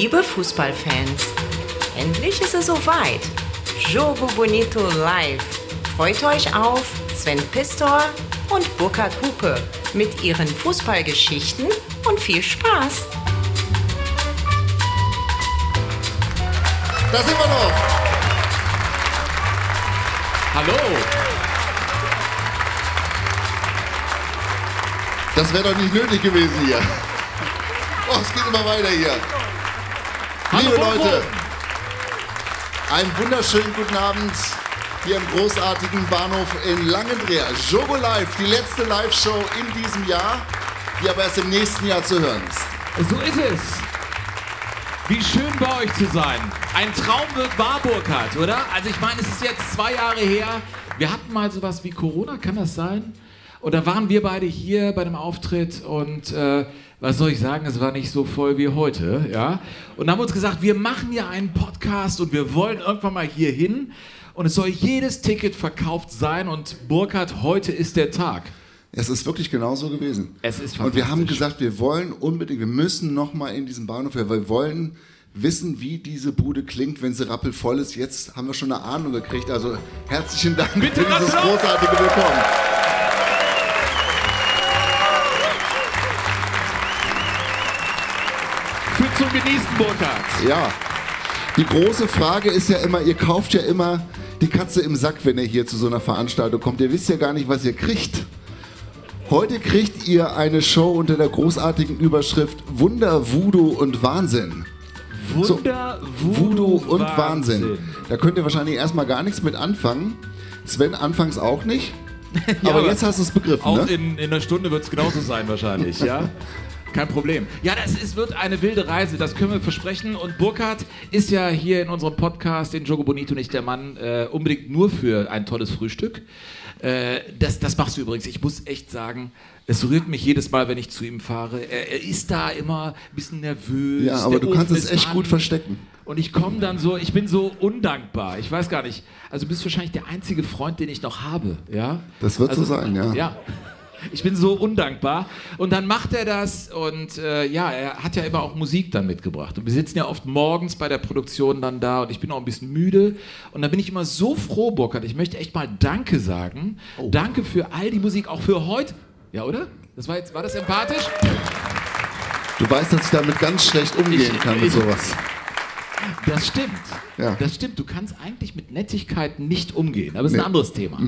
Liebe Fußballfans, endlich ist es soweit. Jogo Bonito Live. Freut euch auf Sven Pistor und Burkhard Hupe mit ihren Fußballgeschichten und viel Spaß. Da sind wir noch. Hallo. Das wäre doch nicht nötig gewesen hier. Oh, es geht immer weiter hier. Hallo, Liebe. Leute, einen wunderschönen guten Abend hier im großartigen Bahnhof in Langendreher. Jogo Live, die letzte Live-Show in diesem Jahr, die aber erst im nächsten Jahr zu hören ist. So ist es. Wie schön bei euch zu sein. Ein Traum wird wahr, Burkhard, oder? Also ich meine, es ist jetzt zwei Jahre her. Wir hatten mal sowas wie Corona, kann das sein? Und da waren wir beide hier bei dem Auftritt und äh, was soll ich sagen, es war nicht so voll wie heute, ja? Und haben uns gesagt, wir machen ja einen Podcast und wir wollen irgendwann mal hier hin und es soll jedes Ticket verkauft sein und Burkhard, heute ist der Tag. Es ist wirklich genauso gewesen. Es ist Und wir haben fantastisch. gesagt, wir wollen unbedingt, wir müssen nochmal in diesen Bahnhof, weil wir wollen wissen, wie diese Bude klingt, wenn sie rappelvoll ist. Jetzt haben wir schon eine Ahnung gekriegt. Also herzlichen Dank Bitte für dieses großartige Willkommen. Zum Genießen, Burkhard. Ja. Die große Frage ist ja immer, ihr kauft ja immer die Katze im Sack, wenn ihr hier zu so einer Veranstaltung kommt. Ihr wisst ja gar nicht, was ihr kriegt. Heute kriegt ihr eine Show unter der großartigen Überschrift Wunder, Voodoo und Wahnsinn. Wunder, Voodoo und Wahnsinn. Da könnt ihr wahrscheinlich erstmal gar nichts mit anfangen. Sven anfangs auch nicht. Ja, aber, aber jetzt hast du es begriffen, Auch ne? in, in einer Stunde wird es genauso sein wahrscheinlich, ja? Kein Problem. Ja, das ist, wird eine wilde Reise, das können wir versprechen. Und Burkhard ist ja hier in unserem Podcast, den Jogo Bonito, nicht der Mann, äh, unbedingt nur für ein tolles Frühstück. Äh, das, das machst du übrigens. Ich muss echt sagen, es rührt mich jedes Mal, wenn ich zu ihm fahre. Er, er ist da immer ein bisschen nervös. Ja, aber der du kannst es echt an. gut verstecken. Und ich komme dann so, ich bin so undankbar. Ich weiß gar nicht. Also du bist wahrscheinlich der einzige Freund, den ich noch habe, ja? Das wird so also, sein, ja. Ja. Ich bin so undankbar. Und dann macht er das und äh, ja, er hat ja immer auch Musik dann mitgebracht. Und wir sitzen ja oft morgens bei der Produktion dann da und ich bin auch ein bisschen müde. Und dann bin ich immer so froh, Burkhard. Ich möchte echt mal Danke sagen. Oh. Danke für all die Musik, auch für heute. Ja, oder? Das war jetzt, war das empathisch? Du weißt, dass ich damit ganz schlecht umgehen Ich- kann mit ich- sowas. Das stimmt. Ja. Das stimmt. Du kannst eigentlich mit Nettigkeit nicht umgehen. Aber es ist Nee. ein anderes Thema.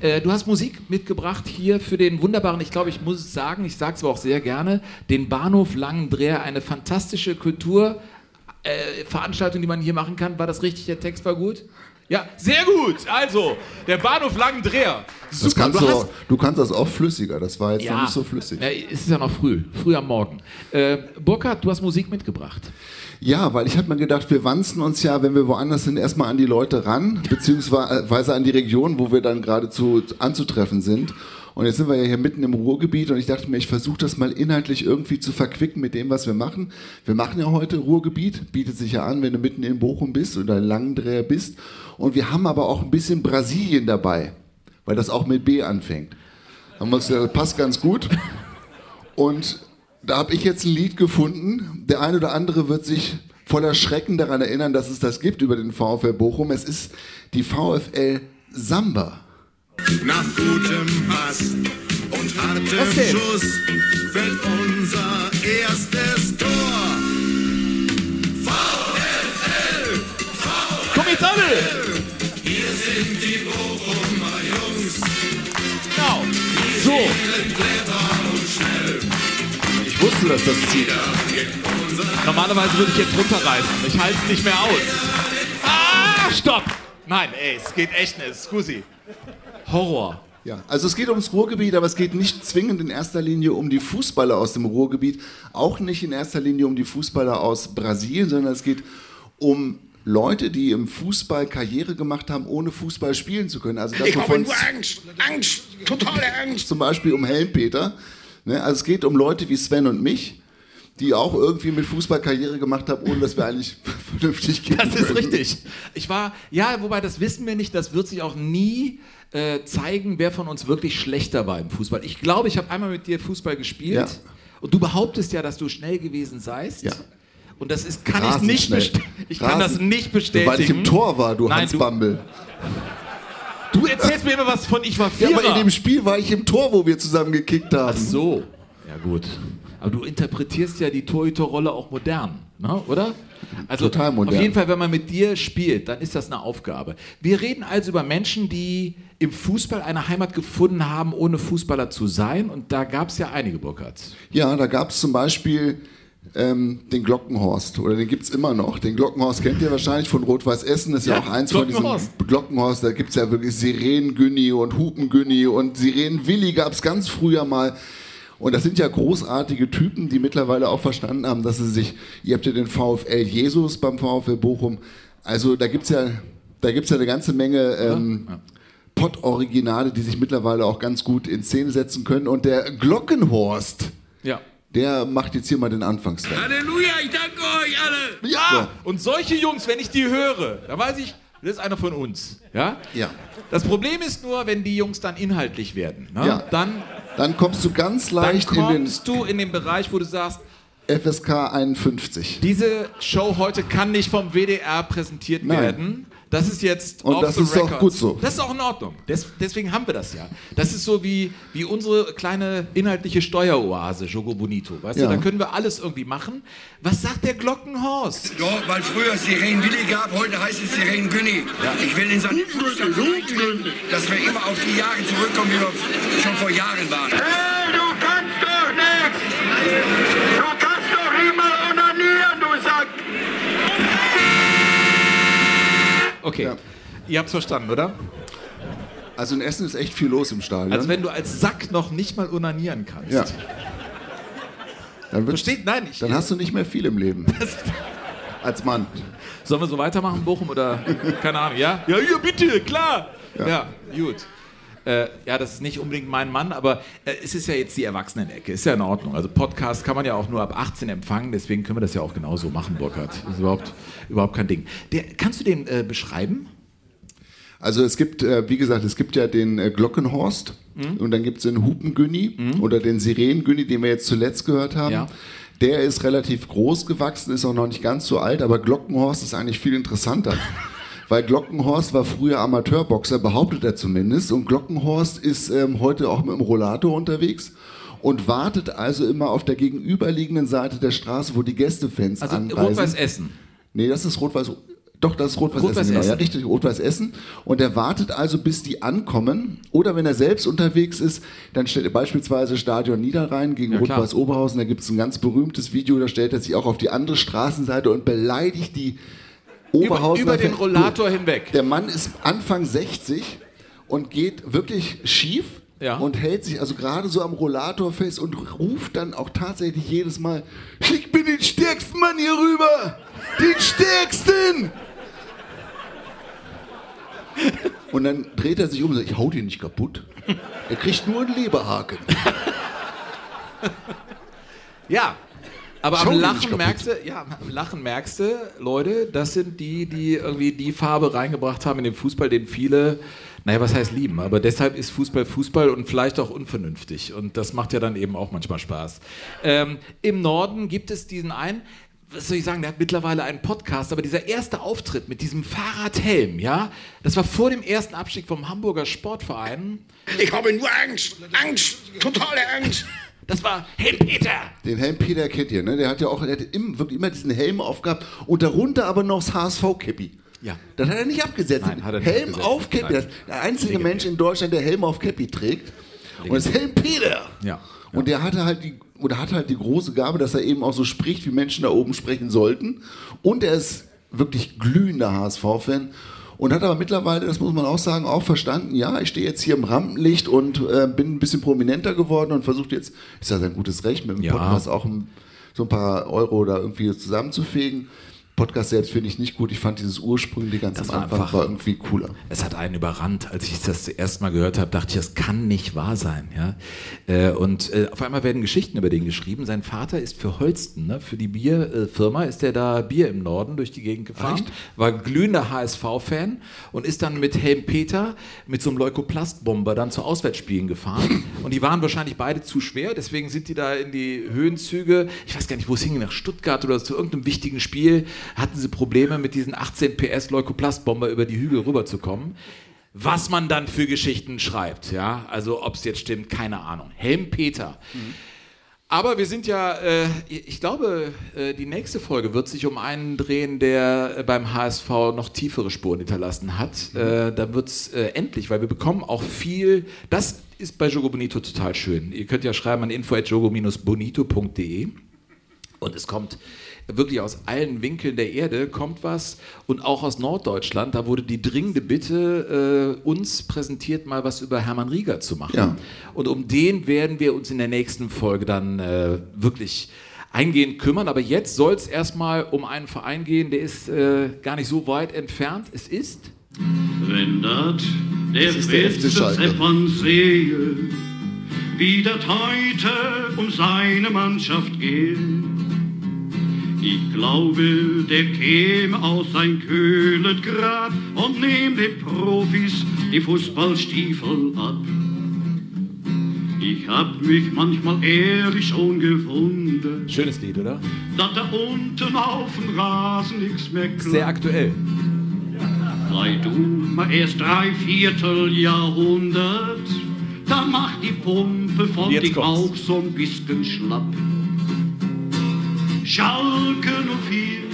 Äh, du hast Musik mitgebracht hier für den wunderbaren, ich glaube, ich muss es sagen, ich sage es aber auch sehr gerne, den Bahnhof Langendreher. Eine fantastische Kulturveranstaltung, äh, die man hier machen kann. War das richtig? Der Text war gut? Ja, sehr gut. Also, der Bahnhof Langendreher. Super. kannst du du, hast, du kannst das auch flüssiger. Das war jetzt noch nicht so flüssig. Ja, es ist ja noch früh, früh am Morgen. Äh, Burkhard, du hast Musik mitgebracht. Ja, weil ich habe mir gedacht, wir wanzen uns ja, wenn wir woanders sind, erstmal an die Leute ran, beziehungsweise an die Region, wo wir dann geradezu anzutreffen sind. Und jetzt sind wir ja hier mitten im Ruhrgebiet und ich dachte mir, ich versuche das mal inhaltlich irgendwie zu verquicken mit dem, was wir machen. Wir machen ja heute Ruhrgebiet, bietet sich ja an, wenn du mitten in Bochum bist oder in Langendreher bist. Und wir haben aber auch ein bisschen Brasilien dabei, weil das auch mit B anfängt. Haben wir uns, passt ganz gut. Und da habe ich jetzt ein Lied gefunden. Der eine oder andere wird sich voller Schrecken daran erinnern, dass es das gibt über den VfL Bochum. Es ist die VfL Samba. Nach gutem Pass und Was hartem denn? Schuss fällt unser erstes Tor. VfL, Gummizammel! hier sind die Bochumer Jungs. Genau. So. Ich wusste, dass das zieht. Normalerweise würde ich jetzt runterreißen. Ich halte es nicht mehr aus. Ah, stopp! Nein, ey, es geht echt nicht. Scusi. Horror. Ja, also es geht ums Ruhrgebiet, aber es geht nicht zwingend in erster Linie um die Fußballer aus dem Ruhrgebiet, auch nicht in erster Linie um die Fußballer aus Brasilien, sondern es geht um Leute, die im Fußball Karriere gemacht haben, ohne Fußball spielen zu können. Also das, Ich habe nur Angst, Angst, totale Angst. zum Beispiel um Helmpeter. Ne? Also es geht um Leute wie Sven und mich, die auch irgendwie mit Fußball Karriere gemacht haben, ohne dass wir eigentlich vernünftig gehen Das ist können. richtig. Ich war, ja, wobei das wissen wir nicht, das wird sich auch nie äh, zeigen, wer von uns wirklich schlechter war im Fußball. Ich glaube, ich habe einmal mit dir Fußball gespielt Ja. und du behauptest ja, dass du schnell gewesen seist. Ja. Und das ist, kann Rasend ich nicht. Ich kann das nicht bestätigen. Weil ich im Tor war, du Nein, Hans du- Bambel. Du erzählst mir immer was von ich war Ja, Vierer. aber in dem Spiel war ich im Tor, wo wir zusammen gekickt haben. Ach so. Ja gut. Aber du interpretierst ja die Torhüterrolle auch modern, ne? oder? Also Total modern. auf jeden Fall, wenn man mit dir spielt, dann ist das eine Aufgabe. Wir reden also über Menschen, die im Fußball eine Heimat gefunden haben, ohne Fußballer zu sein. Und da gab es ja einige, Burkhardt. Ja, da gab es zum Beispiel ähm, den Glockenhorst. Oder den gibt es immer noch. Den Glockenhorst kennt ihr wahrscheinlich von Rot-Weiß Essen. Das ist ja, Ja, auch eins von diesen Glockenhorst. Glockenhorst. Da gibt es ja wirklich Sirenen-Günni und Hupen-Günni und Sirenen-Willi gab es ganz früher mal. Und das sind ja großartige Typen, die mittlerweile auch verstanden haben, dass sie sich, ihr habt ja den VfL Jesus beim VfL Bochum, also da gibt es ja, da gibt's ja eine ganze Menge ähm, Pott-Originale, die sich mittlerweile auch ganz gut in Szene setzen können. Und der Glockenhorst, Ja. Der macht jetzt hier mal den Anfangsteil. Halleluja, ich danke euch alle. Ja, und solche Jungs, wenn ich die höre, dann weiß ich, das ist einer von uns. Ja? Ja. Das Problem ist nur, wenn die Jungs dann inhaltlich werden. Ne? Ja. Dann, Dann kommst du ganz leicht in den kommst du in den Bereich, wo du sagst, FSK 51. diese Show heute kann nicht vom WDR präsentiert Nein. werden. Das ist jetzt Und off das the ist auch record. gut so. Das ist auch in Ordnung. Des, deswegen haben wir das ja. Das ist so wie, wie unsere kleine inhaltliche Steueroase, Jogo Bonito. Weißt Ja. du, da können wir alles irgendwie machen. Was sagt der Glockenhorst? Ja, weil früher Sirenen Willi gab, heute heißt es Sirenen Günni. Ich will in seine Fußstapfen eintreten, dass wir immer auf die Jahre zurückkommen, wie wir schon vor Jahren waren. Hey, du kannst doch nichts! Du kannst doch nicht mal onanieren, du Sack! Okay. Ja. Ihr habt's verstanden, oder? Also in Essen ist echt viel los im Stadion. Also wenn du als Sack noch nicht mal unanieren kannst. ja. Dann, Versteht? Nein, ich, dann hast du nicht mehr viel im Leben. Als Mann. Sollen wir so weitermachen, Bochum, oder keine Ahnung, ja? Ja, ja, bitte, klar. Ja, gut. Äh, ja, das ist nicht unbedingt mein Mann, aber äh, es ist ja jetzt die Erwachsenenecke. Ist ja in Ordnung. Also Podcast kann man ja auch nur ab 18 empfangen, deswegen können wir das ja auch genauso machen, Burkhard. Das ist überhaupt, überhaupt kein Ding. Der, kannst du den äh, beschreiben? Also es gibt, äh, wie gesagt, es gibt ja den äh, Glockenhorst Mhm. und dann gibt es den Hupengünni oder den Sirenengünni, den wir jetzt zuletzt gehört haben. Ja. Der ist relativ groß gewachsen, ist auch noch nicht ganz so alt, aber Glockenhorst ist eigentlich viel interessanter. Weil Glockenhorst war früher Amateurboxer, behauptet er zumindest. Und Glockenhorst ist ähm, heute auch mit dem Rollator unterwegs und wartet also immer auf der gegenüberliegenden Seite der Straße, wo die Gästefans Also anreisen. Rot-Weiß Essen. Nee, das ist Rot-Weiß. Doch, das ist Rot-Weiß Rot-Weiß Essen. Genau. Ja, Essen. richtig, Rot-Weiß Essen. Und er wartet also, bis die ankommen. Oder wenn er selbst unterwegs ist, dann stellt er beispielsweise Stadion Niederrhein gegen Ja. Rot-Weiß Oberhausen. Da gibt es ein ganz berühmtes Video, da stellt er sich auch auf die andere Straßenseite und beleidigt die Über, Oberhausener. über den. Rollator hinweg. Der Mann ist Anfang 60 und geht wirklich schief Ja. und hält sich also gerade so am Rollator fest und ruft dann auch tatsächlich jedes Mal: Schick mir den stärksten Mann hier rüber! Den stärksten! Und dann dreht er sich um und sagt: Ich hau den nicht kaputt. Er kriegt nur einen Leberhaken. Ja. Aber am Lachen merkst du, ja, am Lachen merkst du, Leute, das sind die, die irgendwie die Farbe reingebracht haben in den Fußball, den viele, naja, was heißt lieben, aber deshalb ist Fußball Fußball und vielleicht auch unvernünftig. Und das macht ja dann eben auch manchmal Spaß. Ähm, Im Norden gibt es diesen einen, was soll ich sagen, der hat mittlerweile einen Podcast, aber dieser erste Auftritt mit diesem Fahrradhelm, ja, das war vor dem ersten Abstieg vom Hamburger Sportverein. Ich habe nur Angst! Angst! Totale Angst! Das war Helm Peter. Den Helm Peter kennt ihr, ne? Der hat ja auch der hat im, wirklich immer diesen Helm aufgehabt und darunter aber noch das HSV-Käppi. Ja. Das hat er nicht abgesetzt. Nein, hat er nicht Helm abgesetzt. auf Käppi. Nein. Der einzige Legendär. Mensch in Deutschland, der Helm auf Käppi trägt. Und das ist Helm Peter. Ja. Und der hatte halt die oder hat halt die große Gabe, dass er eben auch so spricht, wie Menschen da oben sprechen sollten. Und er ist wirklich glühender HSV-Fan. Und hat aber mittlerweile, das muss man auch sagen, auch verstanden, ja, ich stehe jetzt hier im Rampenlicht und äh, bin ein bisschen prominenter geworden und versucht jetzt, ist ja sein gutes Recht, mit dem Ja. Podcast auch ein, so ein paar Euro da irgendwie zusammenzufegen. Podcast selbst finde ich nicht gut. Ich fand dieses ursprüngliche ganz Das am Anfang einfach- war irgendwie cooler. Es hat einen überrannt. Als ich das erste Mal gehört habe, dachte ich, das kann nicht wahr sein. Ja? Äh, Und äh, auf einmal werden Geschichten über den geschrieben. Sein Vater ist für Holsten, ne? für die Bierfirma, ist er da Bier im Norden durch die Gegend gefahren. War glühender HSV-Fan und ist dann mit Helm Peter mit so einem Leukoplastbomber dann zu Auswärtsspielen gefahren. Und die waren wahrscheinlich beide zu schwer, deswegen sind die da in die Höhenzüge. Ich weiß gar nicht, wo es hing, nach Stuttgart oder zu irgendeinem wichtigen Spiel hatten sie Probleme mit diesen 18 PS Leukoplastbomber über die Hügel rüberzukommen. Was man dann für Geschichten schreibt, ja, also ob es jetzt stimmt, keine Ahnung. Helm Peter. Aber wir sind ja, äh, ich glaube, äh, die nächste Folge wird sich um einen drehen, der äh, beim HSV noch tiefere Spuren hinterlassen hat. Äh, da wird es äh, endlich, weil wir bekommen auch viel, das ist bei Jogo Bonito total schön. Ihr könnt ja schreiben an info.jogo-bonito.de und es kommt wirklich aus allen Winkeln der Erde kommt was und auch aus Norddeutschland. Da wurde die dringende Bitte äh, uns präsentiert, mal was über Hermann Rieger zu machen. Ja. Und um den werden wir uns in der nächsten Folge dann äh, wirklich eingehend kümmern. Aber jetzt soll es erstmal um einen Verein gehen, der ist äh, gar nicht so weit entfernt. Es ist Wenn dat der der. Zeppern sehe, wie dat heute um seine Mannschaft geht. Ich glaube, der käme aus sein kühlet Grab und nehm den Profis die Fußballstiefel ab. Ich hab mich manchmal ehrlich schon gewundert, schönes Lied, oder? dass da unten auf dem Rasen nichts mehr klappt. Sehr aktuell. Sei du mal erst drei Vierteljahrhundert, da macht die Pumpe von Jetzt dich kommt's. auch so ein bisschen schlapp. Schalke 04,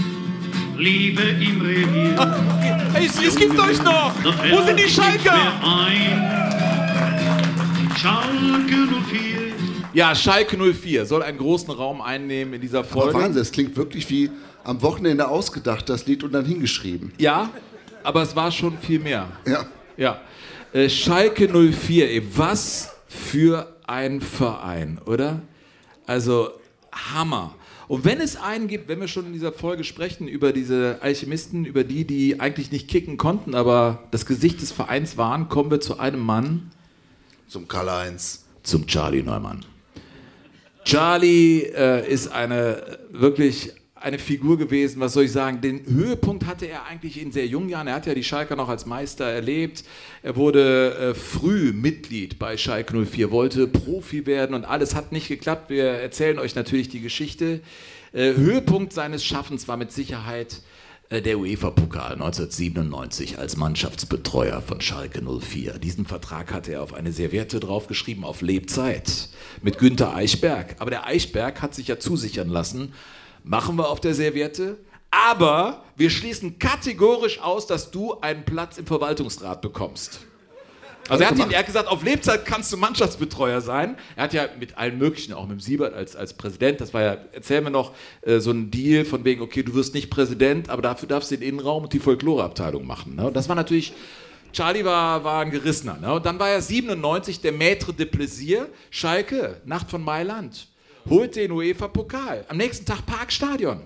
Liebe im Revier. Es, es gibt euch noch! Wo sind die Schalker? ein. Schalke 04, Ja, Schalke 04 soll einen großen Raum einnehmen in dieser Aber Folge. Wahnsinn, es klingt wirklich wie am Wochenende ausgedacht, das Lied und dann hingeschrieben. Ja, aber es war schon viel mehr. Ja. Ja. Äh, Schalke 04, ey, was für ein Verein, oder? Also Hammer. Und wenn es einen gibt, wenn wir schon in dieser Folge sprechen über diese Alchemisten, über die, die eigentlich nicht kicken konnten, aber das Gesicht des Vereins waren, kommen wir zu einem Mann, Zum Karl-Heinz. zum Charlie Neumann. Charlie äh, ist eine wirklich eine Figur gewesen, was soll ich sagen, den Höhepunkt hatte er eigentlich in sehr jungen Jahren. Er hat ja die Schalker noch als Meister erlebt. Er wurde äh, früh Mitglied bei Schalke 04, wollte Profi werden und alles hat nicht geklappt. Wir erzählen euch natürlich die Geschichte. Äh, Höhepunkt seines Schaffens war mit Sicherheit äh, der UEFA-Pokal 1997 als Mannschaftsbetreuer von Schalke 04. Diesen Vertrag hatte er auf eine Serviette draufgeschrieben, auf Lebzeit, mit Günter Eichberg. Aber der Eichberg hat sich ja zusichern lassen, machen wir auf der Serviette, aber wir schließen kategorisch aus, dass du einen Platz im Verwaltungsrat bekommst. Also er hat, ihn, er hat gesagt, auf Lebzeit kannst du Mannschaftsbetreuer sein. Er hat ja mit allen möglichen, auch mit dem Siebert als, als Präsident, das war ja, erzähl mir noch, äh, so ein Deal von wegen, okay, du wirst nicht Präsident, aber dafür darfst du den Innenraum und die Folkloreabteilung machen. Ne? Und das war natürlich, Charlie war, war ein Gerissener. Ne? Und dann war er 97 der Maître de Plaisir, Schalke, Nacht von Mailand, holt den UEFA-Pokal. Am nächsten Tag Parkstadion.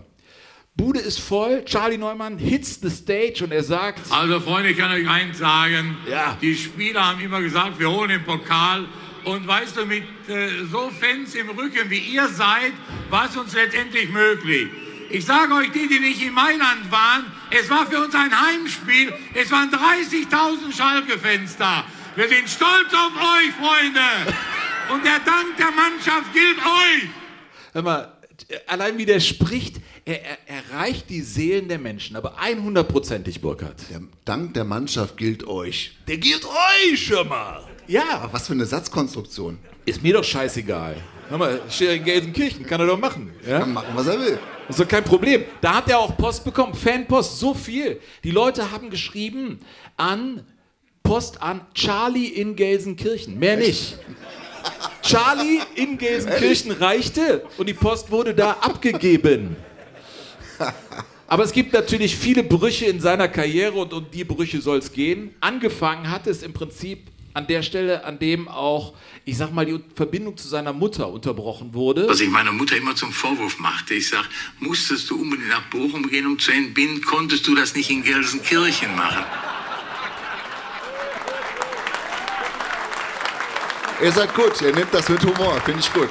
Bude ist voll, Charlie Neumann hits the stage und er sagt, Also Freunde, ich kann euch eins sagen. Ja. Die Spieler haben immer gesagt, wir holen den Pokal. Und weißt du, mit äh, so Fans im Rücken wie ihr seid, war es uns letztendlich möglich. Ich sage euch, die, die nicht in Mailand waren, es war für uns ein Heimspiel. Es waren 30.000 Schalke-Fans da. Wir sind stolz auf euch, Freunde. Und der Dank der Mannschaft gilt euch. Hör mal, allein wie der spricht, er, er erreicht die Seelen der Menschen, aber 100%ig, Burkhard. Der Dank der Mannschaft gilt euch. Der gilt euch schon mal. Ja, Aber was für eine Satzkonstruktion. ist mir doch scheißegal. Hör mal, in Gelsenkirchen, kann er doch machen. Ja? Kann machen, was er will. Das ist doch kein Problem. Da hat er auch Post bekommen, Fanpost, so viel. Die Leute haben geschrieben an Post an Charlie in Gelsenkirchen, mehr nicht. Charlie in Gelsenkirchen reichte und die Post wurde da abgegeben. Aber es gibt natürlich viele Brüche in seiner Karriere und um die Brüche soll es gehen. Angefangen hat es im Prinzip an der Stelle, an dem auch, ich sag mal, die Verbindung zu seiner Mutter unterbrochen wurde. Was ich meiner Mutter immer zum Vorwurf machte. Ich sag, musstest du unbedingt nach Bochum gehen, um zu entbinden? Konntest du das nicht in Gelsenkirchen machen? Ihr seid gut, ihr nehmt das mit Humor, finde ich gut.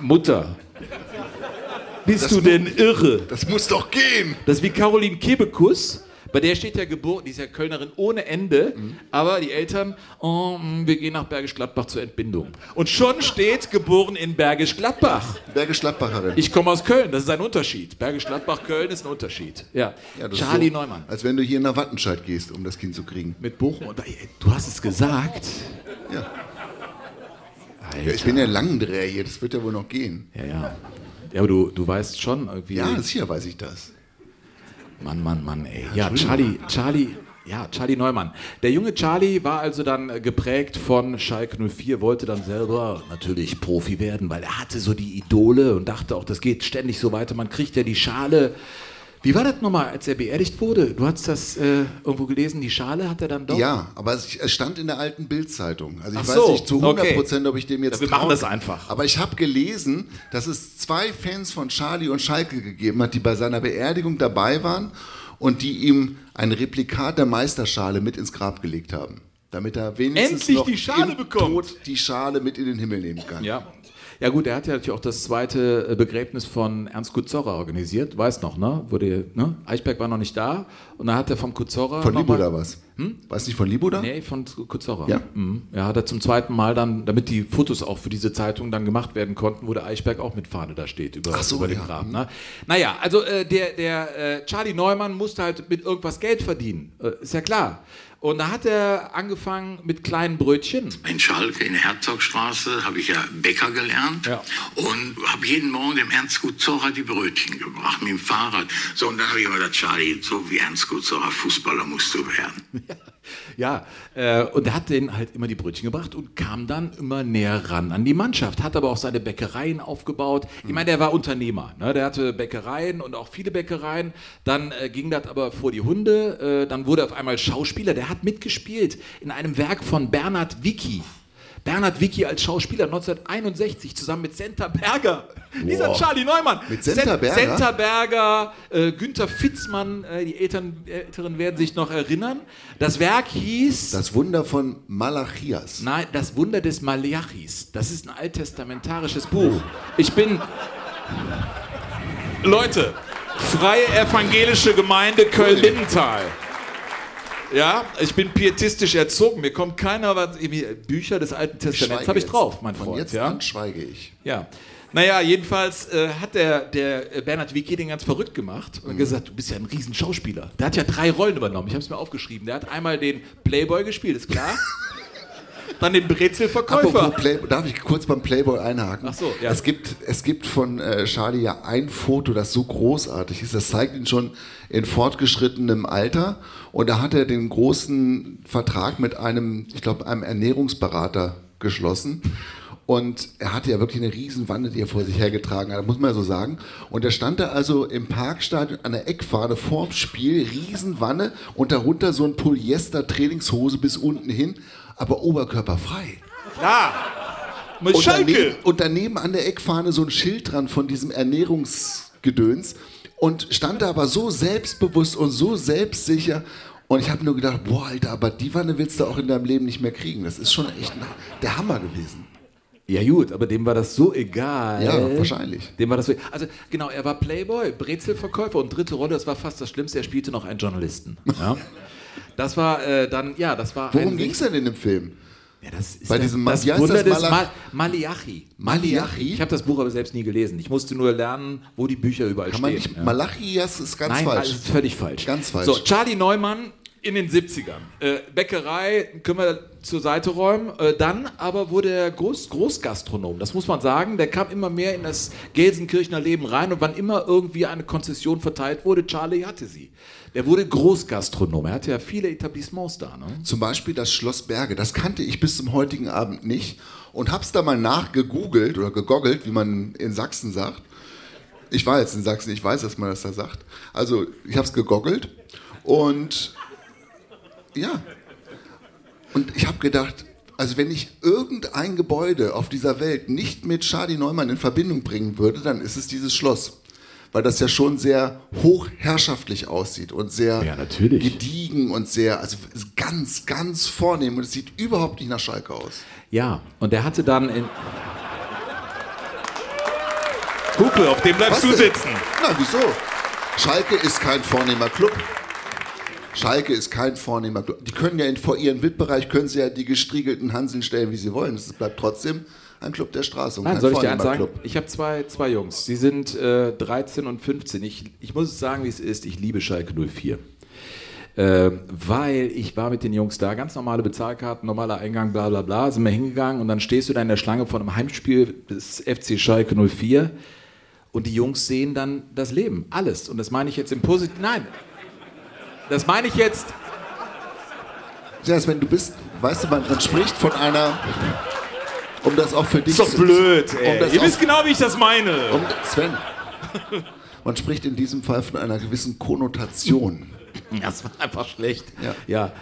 Mutter. Bist Das du denn irre? Das muss doch gehen. Das ist wie Caroline Kebekus. Bei der steht ja geboren, die ist ja Kölnerin ohne Ende, aber die Eltern, oh, mh, wir gehen nach Bergisch Gladbach zur Entbindung. Und schon steht geboren in Bergisch Gladbach. Bergisch Gladbacherin. Ich komme aus Köln, das ist ein Unterschied. Bergisch Gladbach, Köln ist ein Unterschied. Ja. Ja, Charlie so, Neumann. Als wenn du hier nach Wattenscheid gehst, um das Kind zu kriegen. Mit Bochum. Und, du hast es gesagt. Ja. ja ich bin ja Langendreher hier, das wird ja wohl noch gehen. Ja, ja. Ja, aber du, du weißt schon irgendwie. Ja, sicher weiß ich das. Mann, Mann, Mann, ey. Ja, Charlie, Charlie, ja, Charlie Neumann. Der junge Charlie war also dann äh, geprägt von Schalke 04, wollte dann selber natürlich Profi werden, weil er hatte so die Idole und dachte auch, das geht ständig so weiter, man kriegt ja die Schale. Wie war das nochmal, als er beerdigt wurde? Du hast das äh, irgendwo gelesen, die Schale hat er dann doch? Ja, aber es stand in der alten Bildzeitung. Also ich Ach weiß so, nicht zu 100 okay. Prozent, ob ich dem jetzt Ja, wir machen das einfach. Aber ich habe gelesen, dass es zwei Fans von Charlie und Schalke gegeben hat, die bei seiner Beerdigung dabei waren und die ihm ein Replikat der Meisterschale mit ins Grab gelegt haben. Damit er wenigstens Endlich noch die Schale im bekommt. Tod die Schale mit in den Himmel nehmen kann. Ja. Ja gut, er hat ja natürlich auch das zweite äh, Begräbnis von Ernst Kuzorra organisiert, weiß noch, ne? Wurde, ne? Eichberg war noch nicht da und dann hat er vom Kuzorra Von Libuda was? Weiß nicht von Libuda? Nee, von Kuzorra. Ja. Mhm. Ja, hat er zum zweiten Mal dann, damit die Fotos auch für diese Zeitung dann gemacht werden konnten, wo der Eichberg auch mit Fahne da steht über, Ach so, über den ja. Grab. Ne? Naja, also äh, der, der äh, Charlie Neumann musste halt mit irgendwas Geld verdienen. Äh, ist ja klar. Und da hat er angefangen mit kleinen Brötchen. In Schalke in der Herzogstraße habe ich ja Bäcker gelernt Ja. und habe jeden Morgen dem Ernst Gutzorra die Brötchen gebracht mit dem Fahrrad. So, und dann habe ich immer gesagt, Charlie, so wie Ernst Gutzorra, Fußballer musst du werden. Ja, äh, und er hat denen halt immer die Brötchen gebracht und kam dann immer näher ran an die Mannschaft, hat aber auch seine Bäckereien aufgebaut. Ich meine, der war Unternehmer, ne? der hatte Bäckereien und auch viele Bäckereien. Dann äh, ging das aber vor die Hunde, äh, dann wurde er auf einmal Schauspieler, der hat mitgespielt in einem Werk von Bernhard Wicki. Bernhard Wicki als Schauspieler 1961 zusammen mit Senta Berger. Dieser Charlie Neumann. Mit Senta Sen- Berger? Senta Berger, äh, Günther Fitzmann, äh, die Eltern, Älteren werden sich noch erinnern. Das Werk hieß, Das Wunder von Malachias. nein, das Wunder des Malachis. Das ist ein alttestamentarisches Buch. Ich bin, Leute, Freie Evangelische Gemeinde Köln-Lindenthal. Ja, ich bin pietistisch erzogen. Mir kommt keiner was. irgendwie Bücher des Alten Testaments habe ich drauf, mein Von Freund. jetzt ja? an schweige ich. Ja. Naja, jedenfalls äh, hat der, der äh, Bernhard Wicki den ganz verrückt gemacht und gesagt, du bist ja ein Riesenschauspieler. Der hat ja drei Rollen übernommen. Ich habe es mir aufgeschrieben. Der hat einmal den Playboy gespielt, ist klar. Dann den Brezelverkäufer. Play, darf ich kurz beim Playboy einhaken? Ach so, ja. Es gibt, es gibt von äh, Charlie ja ein Foto, das so großartig ist. Das zeigt ihn schon in fortgeschrittenem Alter. Und da hat er den großen Vertrag mit einem, ich glaube, einem Ernährungsberater geschlossen. Und er hatte ja wirklich eine Riesenwanne, die er vor sich hergetragen hat, muss man ja so sagen. Und er stand da also im Parkstadion an der Eckfahne vorm Spiel, Riesenwanne und darunter so ein Polyester-Trainingshose bis unten hin, aber oberkörperfrei. Mit Und daneben, Schalke. und daneben an der Eckfahne so ein Schild dran von diesem Ernährungsgedöns und stand da aber so selbstbewusst und so selbstsicher. Und ich habe nur gedacht, boah, Alter, aber die Wanne willst du auch in deinem Leben nicht mehr kriegen. Das ist schon echt ein- der Hammer gewesen. Ja gut, aber dem war das so egal. Ja, wahrscheinlich. Dem war das so. Also genau, er war Playboy, Brezelverkäufer und dritte Rolle, das war fast das Schlimmste. Er spielte noch einen Journalisten. Ja. Das war äh, dann, ja, das war Worum ging es denn in dem Film? Ja, das ist Bei das, diesem das heißt Wunder das? des Malach- Ma Maliachi. Maliachi? Ich habe das Buch aber selbst nie gelesen. Ich musste nur lernen, wo die Bücher überall Kann man stehen. nicht, ja. Malachias ist ganz Nein, falsch. alles völlig falsch. Ganz falsch. So, Charlie Neumann in den 70ern. Äh, Bäckerei können wir zur Seite räumen. Äh, dann aber wurde er Groß Großgastronom. Das muss man sagen. Der kam immer mehr in das Gelsenkirchener Leben rein und wann immer irgendwie eine Konzession verteilt wurde, Charlie hatte sie. Der wurde Großgastronom. Er hatte ja viele Etablissements da. Ne? Zum Beispiel das Schloss Berge. Das kannte ich bis zum heutigen Abend nicht und hab's da mal nachgegoogelt oder gegoggelt, wie man in Sachsen sagt. Ich war jetzt in Sachsen, ich weiß, dass man das da sagt. Also ich hab's gegoggelt und ja, Und ich habe gedacht, also wenn ich irgendein Gebäude auf dieser Welt nicht mit Charlie Neumann in Verbindung bringen würde, dann ist es dieses Schloss. Weil das ja schon sehr hochherrschaftlich aussieht und sehr Ja, natürlich. gediegen und sehr, also ganz, ganz vornehm. Und es sieht überhaupt nicht nach Schalke aus. Ja, und der hatte dann in. Hupe, auf dem bleibst Was du denn? sitzen. Na, wieso? Schalke ist kein vornehmer Club. Schalke ist kein vornehmer Club. Die können ja in, vor ihren VIP-Bereich können sie ja die gestriegelten Hanseln stellen, wie sie wollen. Es bleibt trotzdem ein Club der Straße und Nein, kein soll ich dir eins sagen? Club. Ich habe zwei, zwei Jungs. Die sind äh, 13 und 15. Ich, ich muss es sagen, wie es ist. Ich liebe Schalke 04. Ähm, weil ich war mit den Jungs da, ganz normale Bezahlkarten, normaler Eingang, bla bla bla, sind wir hingegangen und dann stehst du da in der Schlange von einem Heimspiel des FC Schalke 04 und die Jungs sehen dann das Leben, alles. Und das meine ich jetzt im Positiven, nein, das meine ich jetzt, Ja, wenn du bist, weißt du, man, man spricht von einer, um das auch für dich ist doch zu- blöd, Um ey. das Ihr wisst genau, wie ich das meine. um, Sven, man spricht in diesem Fall von einer gewissen Konnotation. Das war einfach schlecht. Ja. Ja.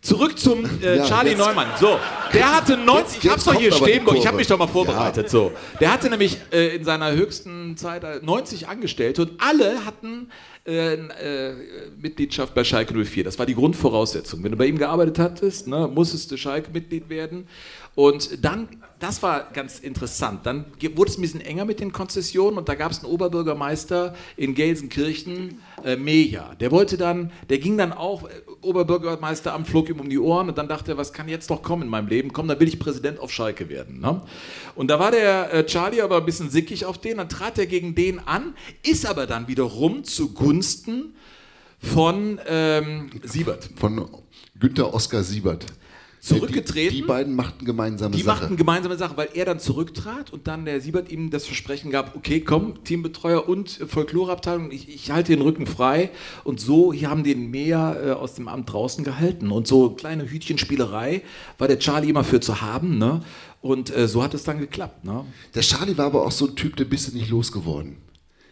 Zurück zum äh, Ja, Charlie jetzt- Neumann. So, der hatte 90, jetzt ich hab's doch hier stehen, ich habe Kurve. mich doch mal vorbereitet. So, der hatte nämlich äh, in seiner höchsten Zeit äh, 90 Angestellte und alle hatten äh, äh, Mitgliedschaft bei Schalke 04. Das war die Grundvoraussetzung. Wenn du bei ihm gearbeitet hattest, ne, musstest du Schalke-Mitglied werden. Und dann, das war ganz interessant, dann wurde es ein bisschen enger mit den Konzessionen und da gab es einen Oberbürgermeister in Gelsenkirchen, äh, Meja. Der wollte dann, der ging dann auch, äh, Oberbürgermeisteramt flog ihm um die Ohren und dann dachte er, was kann jetzt noch kommen in meinem Leben? Komm, dann will ich Präsident auf Schalke werden. Ne? Und da war der äh, Charlie aber ein bisschen sickig auf den, dann trat er gegen den an, ist aber dann wiederum zugunsten von ähm, Siebert. Von Günter Oskar Siebert. Zurückgetreten. Die, die beiden machten gemeinsame Die Sache. machten gemeinsame Sache, weil er dann zurücktrat und dann der Siebert ihm das Versprechen gab, okay, komm, Teambetreuer und Folkloreabteilung, ich, ich halte den Rücken frei. Und so hier haben den mehr äh, aus dem Amt draußen gehalten. Und so kleine Hütchenspielerei war der Charlie immer für zu haben. Ne? Und äh, so hat es dann geklappt. Ne? Der Charlie war aber auch so ein Typ, der bist du nicht losgeworden.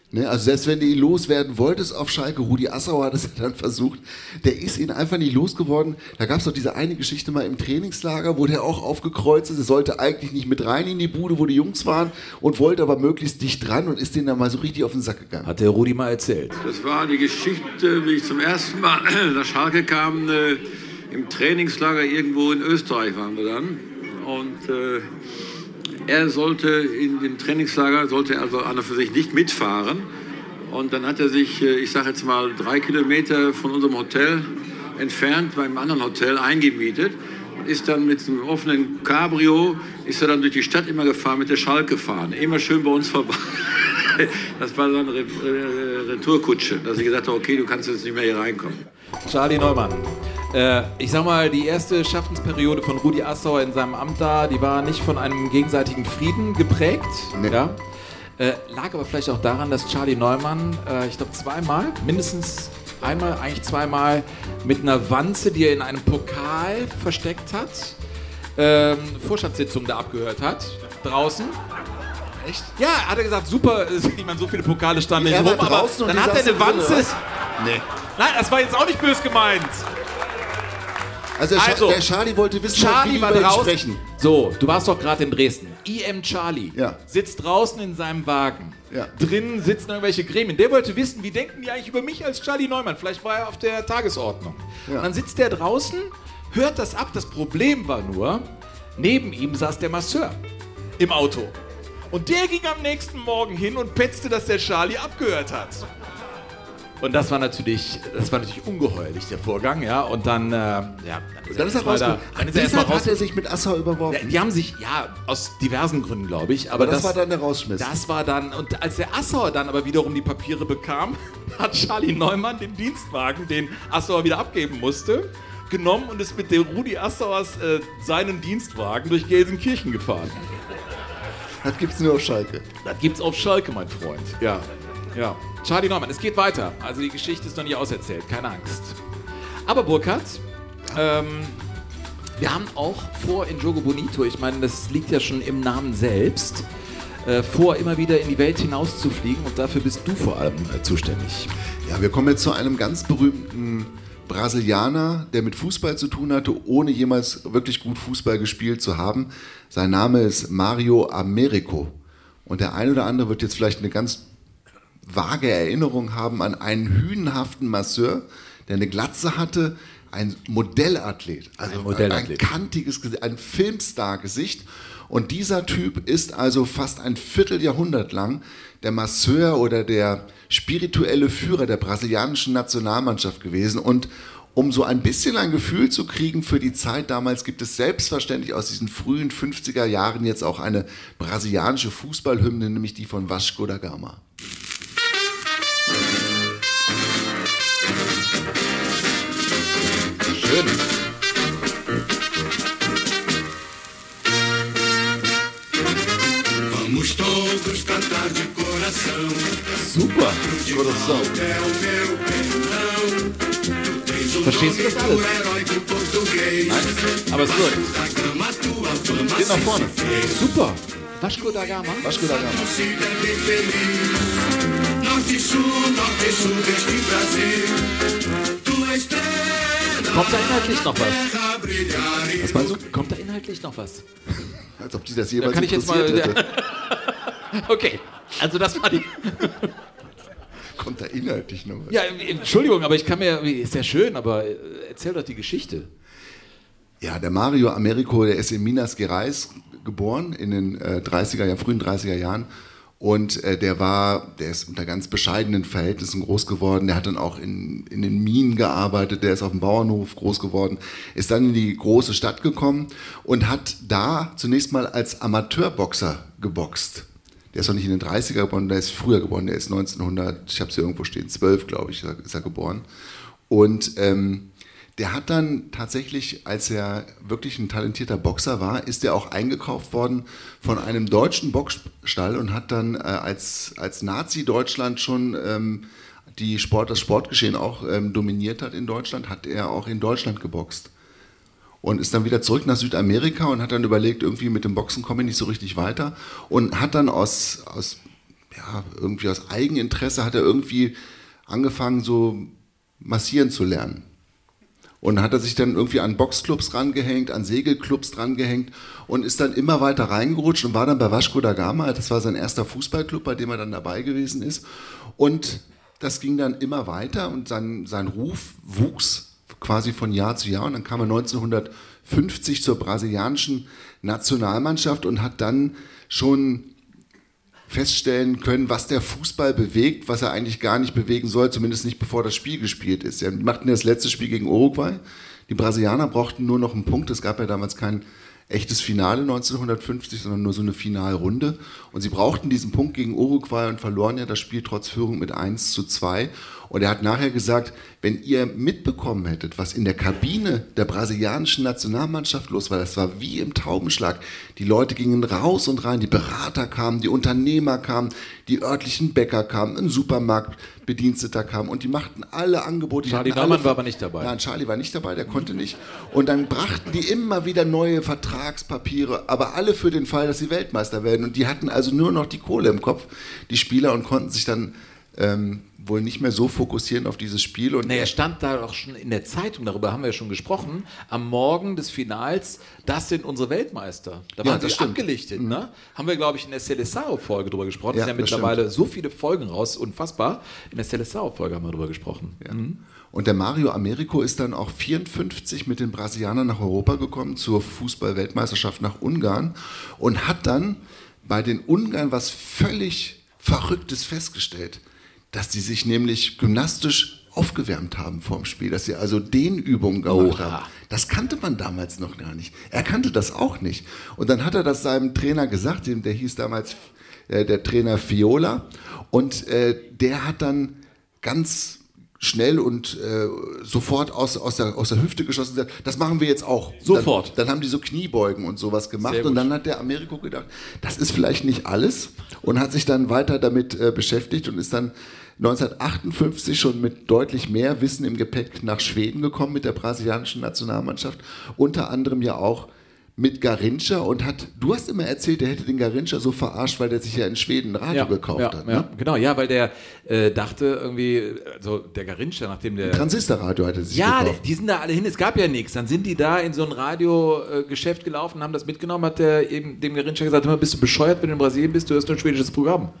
Ne? Also selbst wenn du ihn loswerden wolltest auf Schalke, Rudi Assauer hat es ja dann versucht, der ist ihn einfach nicht losgeworden. Da gab es doch diese eine Geschichte mal im Trainingslager, wo der auch aufgekreuzt ist. Er sollte eigentlich nicht mit rein in die Bude, wo die Jungs waren und wollte aber möglichst dicht dran und ist denen dann mal so richtig auf den Sack gegangen. Hat der Rudi mal erzählt. Das war die Geschichte, wie ich zum ersten Mal nach Schalke kam. Äh, Im Trainingslager irgendwo in Österreich waren wir dann. Und äh, er sollte in dem Trainingslager, sollte also an und für sich nicht mitfahren. Und dann hat er sich, äh, ich sage jetzt mal, drei Kilometer von unserem Hotel entfernt bei einem anderen Hotel eingemietet. Ist dann mit einem offenen Cabrio, ist er dann durch die Stadt immer gefahren, mit der Schalke gefahren. Immer schön bei uns vorbei. Das war so eine Re Retourkutsche, dass ich gesagt habe, okay, du kannst jetzt nicht mehr hier reinkommen. Charlie Neumann. Äh, ich sag mal, die erste Schaffensperiode von Rudi Assauer in seinem Amt da, die war nicht von einem gegenseitigen Frieden geprägt. Nee. Ja? Äh, lag aber vielleicht auch daran, dass Charlie Neumann, äh, ich glaube zweimal, mindestens einmal, eigentlich zweimal, mit einer Wanze, die er in einem Pokal versteckt hat, ähm, Vorstandssitzungen da abgehört hat, draußen. Echt? Ja, hat er gesagt, super, ich meine, so viele Pokale standen nicht rum, aber dann hat er eine Wanze. Nee. Nein, das war jetzt auch nicht böse gemeint. Also, der, Also, der Charlie wollte wissen, wie Charlie die war über draußen. sprechen. So, du warst doch gerade in Dresden. IM Charlie Ja. sitzt draußen in seinem Wagen. Ja. Drinnen sitzen irgendwelche Gremien. Der wollte wissen, wie denken die eigentlich über mich als Charlie Neumann? Vielleicht war er auf der Tagesordnung. Ja. Und dann sitzt der draußen, hört das ab. Das Problem war nur, neben ihm saß der Masseur im Auto. Und der ging am nächsten Morgen hin und petzte, dass der Charlie abgehört hat. Und das war natürlich, das war natürlich ungeheuerlich, der Vorgang, ja. Und dann, äh, ja, dann Dann ist er erstmal da- rausgekommen. Dann ist er erstmal Deshalb raus. hat er sich mit Assauer überworfen. Ja, die haben sich, ja, aus diversen Gründen, glaube ich. Aber, Aber das war dann der Rausschmiss. Das war dann, und als der Assauer dann aber wiederum die Papiere bekam, hat Charlie Neumann den Dienstwagen, den Assauer wieder abgeben musste, genommen und ist mit dem Rudi Assauers äh, seinen Dienstwagen durch Gelsenkirchen gefahren. Das gibt's nur auf Schalke. Das gibt's auf Schalke, mein Freund. Ja, ja. Charlie Neumann, es geht weiter. Also die Geschichte ist noch nicht auserzählt, keine Angst. Aber Burkhard, ähm, wir haben auch vor in Jogo Bonito, ich meine, das liegt ja schon im Namen selbst, äh, vor, immer wieder in die Welt hinauszufliegen und dafür bist du vor allem äh, zuständig. Ja, wir kommen jetzt zu einem ganz berühmten Brasilianer, der mit Fußball zu tun hatte, ohne jemals wirklich gut Fußball gespielt zu haben. Sein Name ist Mario Americo. Und der ein oder andere wird jetzt vielleicht eine ganz vage Erinnerung haben an einen hünenhaften Masseur, der eine Glatze hatte, ein Modellathlet, also Ein Modellathlet. ein kantiges, Gesicht, ein Filmstar-Gesicht. Und dieser Typ ist also fast ein Vierteljahrhundert lang der Masseur oder der spirituelle Führer der brasilianischen Nationalmannschaft gewesen. Und um so ein bisschen ein Gefühl zu kriegen für die Zeit damals, gibt es selbstverständlich aus diesen frühen 50er Jahren jetzt auch eine brasilianische Fußballhymne, nämlich die von Vasco da Gama. Schön. Vamos todos cantar de coração. Super. Coração. É o meu perdão. Tu tens o Verstehst du das alles? herói do português. Nein, aber es wird. Da gama tua fama Geht nach vorne. Super. Vasco da Gama. Vasco da Gama. Kommt da inhaltlich noch was? Was meinst du? Kommt da inhaltlich noch was? Als ob die das Da jemals kann ich jetzt mal. hätte. okay. Also das war die. Kommt da inhaltlich noch was? Ja, Entschuldigung, aber ich kann mir. Ist ja schön, aber äh, erzähl doch die Geschichte. Ja, der Mario Americo, der ist in Minas Gerais geboren, in den äh, 30er Jahren, frühen 30er Jahren. Und äh, der war, der ist unter ganz bescheidenen Verhältnissen groß geworden. Der hat dann auch in, in den Minen gearbeitet, der ist auf dem Bauernhof groß geworden, ist dann in die große Stadt gekommen und hat da zunächst mal als Amateurboxer geboxt. Der ist noch nicht in den 30er geboren, der ist früher geboren, der ist 1900, ich habe es hier irgendwo stehen, 12 glaube ich, ist er geboren. Und ähm, der hat dann tatsächlich, als er wirklich ein talentierter Boxer war, ist er auch eingekauft worden von einem deutschen Boxstall und hat dann äh, als, als Nazi-Deutschland schon ähm, die Sport, das Sportgeschehen auch ähm, dominiert hat in Deutschland, hat er auch in Deutschland geboxt. Und ist dann wieder zurück nach Südamerika und hat dann überlegt, irgendwie mit dem Boxen komme ich nicht so richtig weiter. Und hat dann aus, aus, ja, irgendwie aus Eigeninteresse hat er irgendwie angefangen, so massieren zu lernen. Und hat er sich dann irgendwie an Boxclubs rangehängt, an Segelclubs drangehängt und ist dann immer weiter reingerutscht und war dann bei Vasco da Gama. Das war sein erster Fußballclub, bei dem er dann dabei gewesen ist. Und das ging dann immer weiter und sein, sein Ruf wuchs quasi von Jahr zu Jahr. Und dann kam er 1950 zur brasilianischen Nationalmannschaft und hat dann schon feststellen können, was der Fußball bewegt, was er eigentlich gar nicht bewegen soll, zumindest nicht bevor das Spiel gespielt ist. Sie machten das letzte Spiel gegen Uruguay. Die Brasilianer brauchten nur noch einen Punkt. Es gab ja damals kein echtes Finale 1950, sondern nur so eine Finalrunde. Und sie brauchten diesen Punkt gegen Uruguay und verloren ja das Spiel trotz Führung mit 1 zu 2. Und er hat nachher gesagt, wenn ihr mitbekommen hättet, was in der Kabine der brasilianischen Nationalmannschaft los war, das war wie im Taubenschlag. Die Leute gingen raus und rein, die Berater kamen, die Unternehmer kamen, die örtlichen Bäcker kamen, ein Supermarktbediensteter kam und die machten alle Angebote. Charlie Neumann war aber nicht dabei. Nein, Charlie war nicht dabei, der konnte nicht. Und dann brachten die immer wieder neue Vertragspapiere, aber alle für den Fall, dass sie Weltmeister werden. Und die hatten also nur noch die Kohle im Kopf, die Spieler, und konnten sich dann ähm, wohl nicht mehr so fokussieren auf dieses Spiel. Und er stand da auch schon in der Zeitung, darüber haben wir ja schon gesprochen, am Morgen des Finals, das sind unsere Weltmeister. Da Ja, waren das sie stimmt. Mhm. abgelichtet, ne? Haben wir, glaube ich, in der Seleção-Folge drüber gesprochen. Ja, es sind ja mittlerweile so viele Folgen raus, unfassbar. In der Seleção-Folge haben wir drüber gesprochen. Ja. Und der Mario Americo ist dann auch 54 mit den Brasilianern nach Europa gekommen zur Fußball-Weltmeisterschaft nach Ungarn und hat dann bei den Ungarn was völlig Verrücktes festgestellt, dass die sich nämlich gymnastisch aufgewärmt haben vorm Spiel, dass sie also Dehnübungen gemacht Oha. haben. Das kannte man damals noch gar nicht. Er kannte das auch nicht. Und dann hat er das seinem Trainer gesagt, dem, der hieß damals äh, der Trainer Fiola. Und äh, der hat dann ganz schnell und äh, sofort aus, aus, der, aus der Hüfte geschossen gesagt, das machen wir jetzt auch. Sofort. Dann, dann haben die so Kniebeugen und sowas gemacht. Und dann hat der Ameriko gedacht, das ist vielleicht nicht alles und hat sich dann weiter damit äh, beschäftigt und ist dann 1958 schon mit deutlich mehr Wissen im Gepäck nach Schweden gekommen mit der brasilianischen Nationalmannschaft. Unter anderem ja auch mit Garincha und hat, du hast immer erzählt, er hätte den Garincha so verarscht, weil der sich ja in Schweden ein Radio gekauft ja, hat. ja, Ne? genau, ja, weil der äh, dachte irgendwie, also der Garincha, nachdem der. Transistorradio hatte sich ja, gekauft. die sind da alle hin, es gab ja nichts. Dann sind die da in so ein Radiogeschäft gelaufen, haben das mitgenommen, hat der eben dem Garincha gesagt, "Hör mal, bist du bescheuert, wenn du in Brasilien bist, du hörst nur ein schwedisches Programm.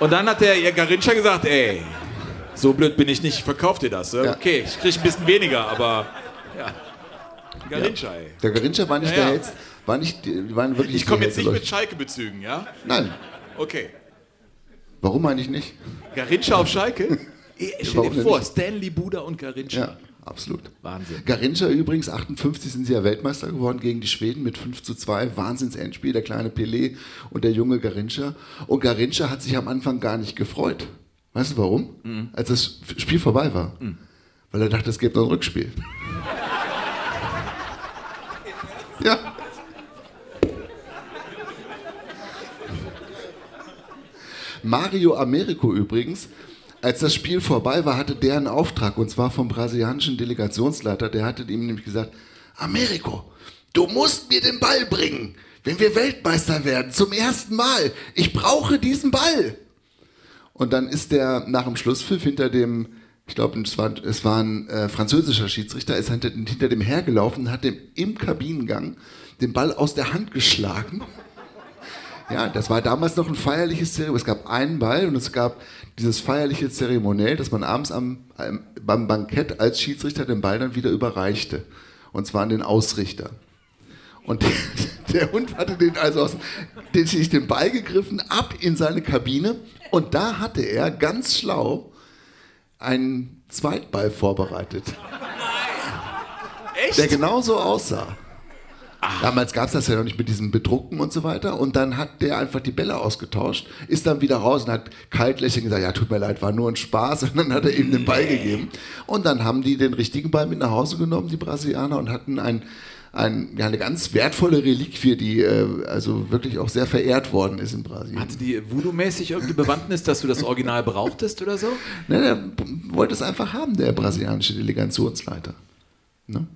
Und dann hat der ihr Garincha gesagt, ey, so blöd bin ich nicht, ich verkauf dir das. Ja. Okay, ich krieg ein bisschen weniger, aber ja. Garincha, ey. Der Garincha war nicht Ja, der ja. hellste, war nicht, waren wirklich Ich komme jetzt nicht mit Schalke-Bezügen, ja? Nein, Okay. warum eigentlich nicht? Garincha auf Schalke? Stell dir vor? Stanley Buda und Garincha. Ja, absolut. Wahnsinn. Garincha übrigens, 58 sind sie ja Weltmeister geworden gegen die Schweden mit 5 zu 2. Wahnsinns-Endspiel, der kleine Pelé und der junge Garincha. Und Garincha hat sich am Anfang gar nicht gefreut. Weißt du warum? Mhm. Als das Spiel vorbei war. Weil er dachte, es gibt noch ein Rückspiel. Ja. Mario Americo übrigens, als das Spiel vorbei war, hatte der einen Auftrag und zwar vom brasilianischen Delegationsleiter. Der hatte ihm nämlich gesagt: Americo, du musst mir den Ball bringen, wenn wir Weltmeister werden, zum ersten Mal. Ich brauche diesen Ball. Und dann ist der nach dem Schlusspfiff hinter dem, ich glaube, es war, es war ein äh, französischer Schiedsrichter, ist hinter, hinter dem hergelaufen, hat dem im Kabinengang den Ball aus der Hand geschlagen. Ja, das war damals noch ein feierliches Zeremoniell. Es gab einen Ball und es gab dieses feierliche Zeremoniell, dass man abends am, beim Bankett als Schiedsrichter den Ball dann wieder überreichte. Und zwar an den Ausrichter. Und der, der Hund hatte den also aus, den, den Ball gegriffen, ab in seine Kabine. Und da hatte er ganz schlau einen Zweitball vorbereitet. Echt? Der genauso aussah. Damals gab es das ja noch nicht mit diesem Bedrucken und so weiter. Und dann hat der einfach die Bälle ausgetauscht, ist dann wieder raus und hat kaltlächelnd gesagt, ja, tut mir leid, war nur ein Spaß. Und dann hat er ihm den Ball gegeben. Und dann haben die den richtigen Ball mit nach Hause genommen, die Brasilianer, und hatten ein, ein, ja, eine ganz wertvolle Reliquie, die äh, also wirklich auch sehr verehrt worden ist in Brasilien. Hatte die Voodoo-mäßig irgendwie Bewandtnis, dass du das Original brauchtest oder so? Ne, der wollte es einfach haben, der brasilianische Delegationsleiter. Ne?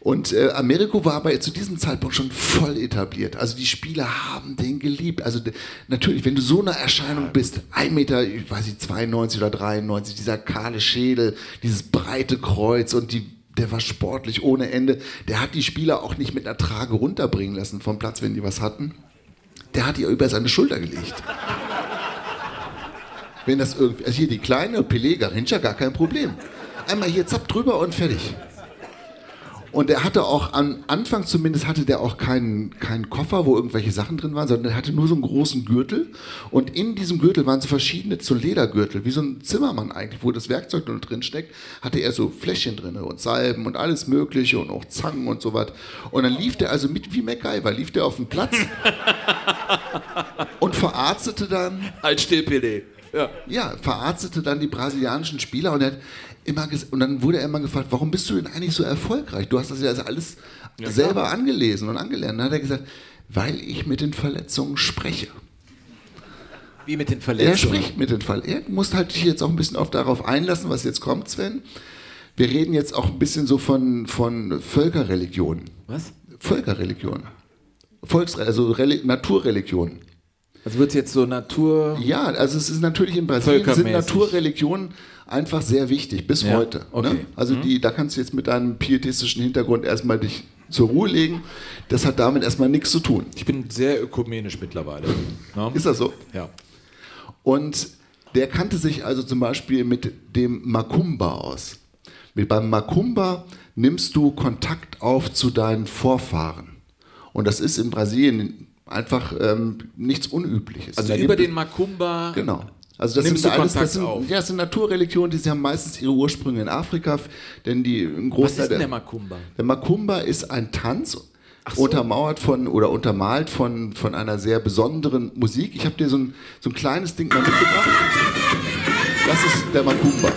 Und äh, Americo war aber zu diesem Zeitpunkt schon voll etabliert. Also die Spieler haben den geliebt. Also natürlich, wenn du so eine Erscheinung bist, 1 Meter, ich weiß nicht, 92 oder 93, dieser kahle Schädel, dieses breite Kreuz und die, der war sportlich ohne Ende. Der hat die Spieler auch nicht mit einer Trage runterbringen lassen vom Platz, wenn die was hatten. Der hat die über seine Schulter gelegt. Wenn das irgendwie, also hier die kleine Pelé Garincha, gar kein Problem. Einmal hier zapp drüber und fertig. Und er hatte auch am Anfang zumindest hatte der auch keinen, keinen Koffer, wo irgendwelche Sachen drin waren, sondern er hatte nur so einen großen Gürtel. Und in diesem Gürtel waren so verschiedene, so Ledergürtel, wie so ein Zimmermann eigentlich, wo das Werkzeug nur drin steckt, hatte er so Fläschchen drin und Salben und alles Mögliche und auch Zangen und so was. Und dann lief der also mit wie MacGyver, lief der auf den Platz und verarztete dann Als Stillpilé. Ja. ja, verarztete dann die brasilianischen Spieler und, er hat immer und dann wurde er immer gefragt, warum bist du denn eigentlich so erfolgreich? Du hast das ja also alles selber angelesen und angelernt. Dann hat er gesagt, weil ich mit den Verletzungen spreche. Wie mit den Er Verletzungen. spricht mit den Verletzungen. Er muss halt dich jetzt auch ein bisschen auf darauf einlassen, was jetzt kommt, Sven. Wir reden jetzt auch ein bisschen so von, von Völkerreligionen. Was? Völkerreligionen. Also Reli Naturreligionen. Also wird jetzt so Natur. Ja, also es ist natürlich in Brasilien sind. Naturreligionen einfach sehr wichtig, bis Ja, heute. okay. Mhm. Ne? Also die, da kannst du jetzt mit deinem pietistischen Hintergrund erstmal dich zur Ruhe legen. Das hat damit erstmal nichts zu tun. Ich bin sehr ökumenisch mittlerweile. Ne? Ist das so? Ja. Und der kannte sich also zum Beispiel mit dem Makumba aus. Mit, beim Makumba nimmst du Kontakt auf zu deinen Vorfahren. Und das ist in Brasilien einfach ähm, nichts Unübliches. Also Da über den Makumba. Genau. Also das Nimmst sind alles, Kontakt das sind, auf? ja, das sind Naturreligionen, die haben meistens ihre Ursprünge in Afrika, denn die ein Was Großteil ist denn der Makumba? der Makumba ist ein Tanz, so. untermauert von oder untermalt von, von einer sehr besonderen Musik. Ich habe dir so ein, so ein kleines Ding mal mitgebracht. Das ist der Makumba.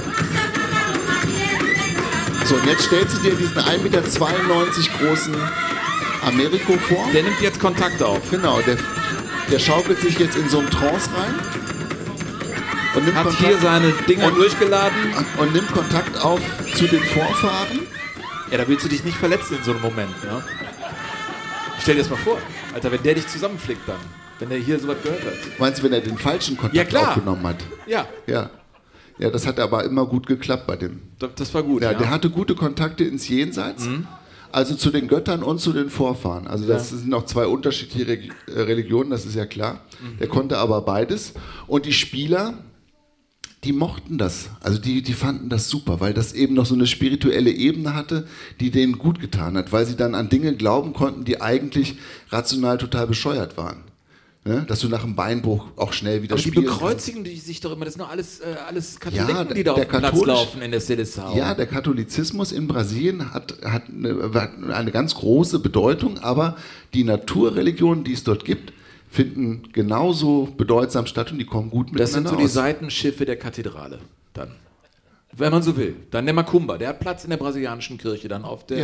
So, und jetzt stellst du dir diesen 1,92 Meter großen Americo vor. Der nimmt jetzt Kontakt auf. Genau, der, der schaukelt sich jetzt in so einen Trance rein. Und nimmt, Hat Kontakt, hier seine Dinger Und- durchgeladen. und nimmt Kontakt auf zu den Vorfahren. Ja, da willst du dich nicht verletzen in so einem Moment, ne? Stell dir das mal vor, Alter, wenn der dich zusammenflickt dann, wenn der hier sowas gehört hat. Meinst du, wenn er den falschen Kontakt Ja, klar. aufgenommen hat? Ja, Ja. Ja, das hat aber immer gut geklappt bei dem. das, war gut. Ja, Ja, der hatte gute Kontakte ins Jenseits. Also zu den Göttern und zu den Vorfahren. Also das sind noch zwei unterschiedliche äh, Religionen, das ist ja klar. Der konnte aber beides. Und die Spieler, die mochten das. Also die, die fanden das super, weil das eben noch so eine spirituelle Ebene hatte, die denen gut getan hat, weil sie dann an Dinge glauben konnten, die eigentlich rational total bescheuert waren. Ne? Dass du nach einem Beinbruch auch schnell wieder aber die kannst. bekreuzigen die sich doch immer, das sind doch alles, äh, alles Katholiken, Ja, die da auf der dem Platz laufen in der Seleção. Ja, der Katholizismus in Brasilien hat, hat eine, eine ganz große Bedeutung, aber die Naturreligionen, die es dort gibt, finden genauso bedeutsam statt und die kommen gut Das sind miteinander so die aus. Seitenschiffe der Kathedrale dann. Wenn man so will. Dann der Macumba, der hat Platz in der brasilianischen Kirche dann auf der.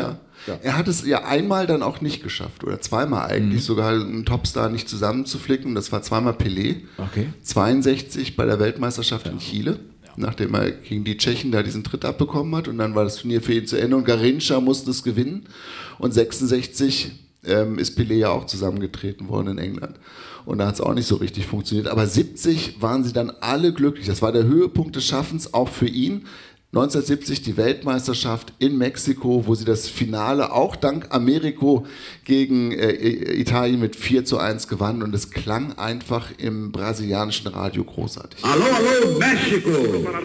Ja. Er hat es ja einmal dann auch nicht geschafft oder zweimal Mhm. eigentlich sogar einen Topstar nicht zusammenzuflicken. Das war zweimal Pelé. Okay. 62 bei der Weltmeisterschaft in Chile, nachdem er gegen die Tschechen da diesen Tritt abbekommen hat und dann war das Turnier für ihn zu Ende und Garincha musste es gewinnen und 66 ähm, ist Pelé ja auch zusammengetreten worden in England und da hat es auch nicht so richtig funktioniert. Aber 70 waren sie dann alle glücklich. Das war der Höhepunkt des Schaffens auch für ihn. 1970 die Weltmeisterschaft in Mexiko, wo sie das Finale auch dank Ameriko gegen äh, Italien mit 4 zu 1 gewannen und es klang einfach im brasilianischen Radio großartig. Alô, alô, México! Para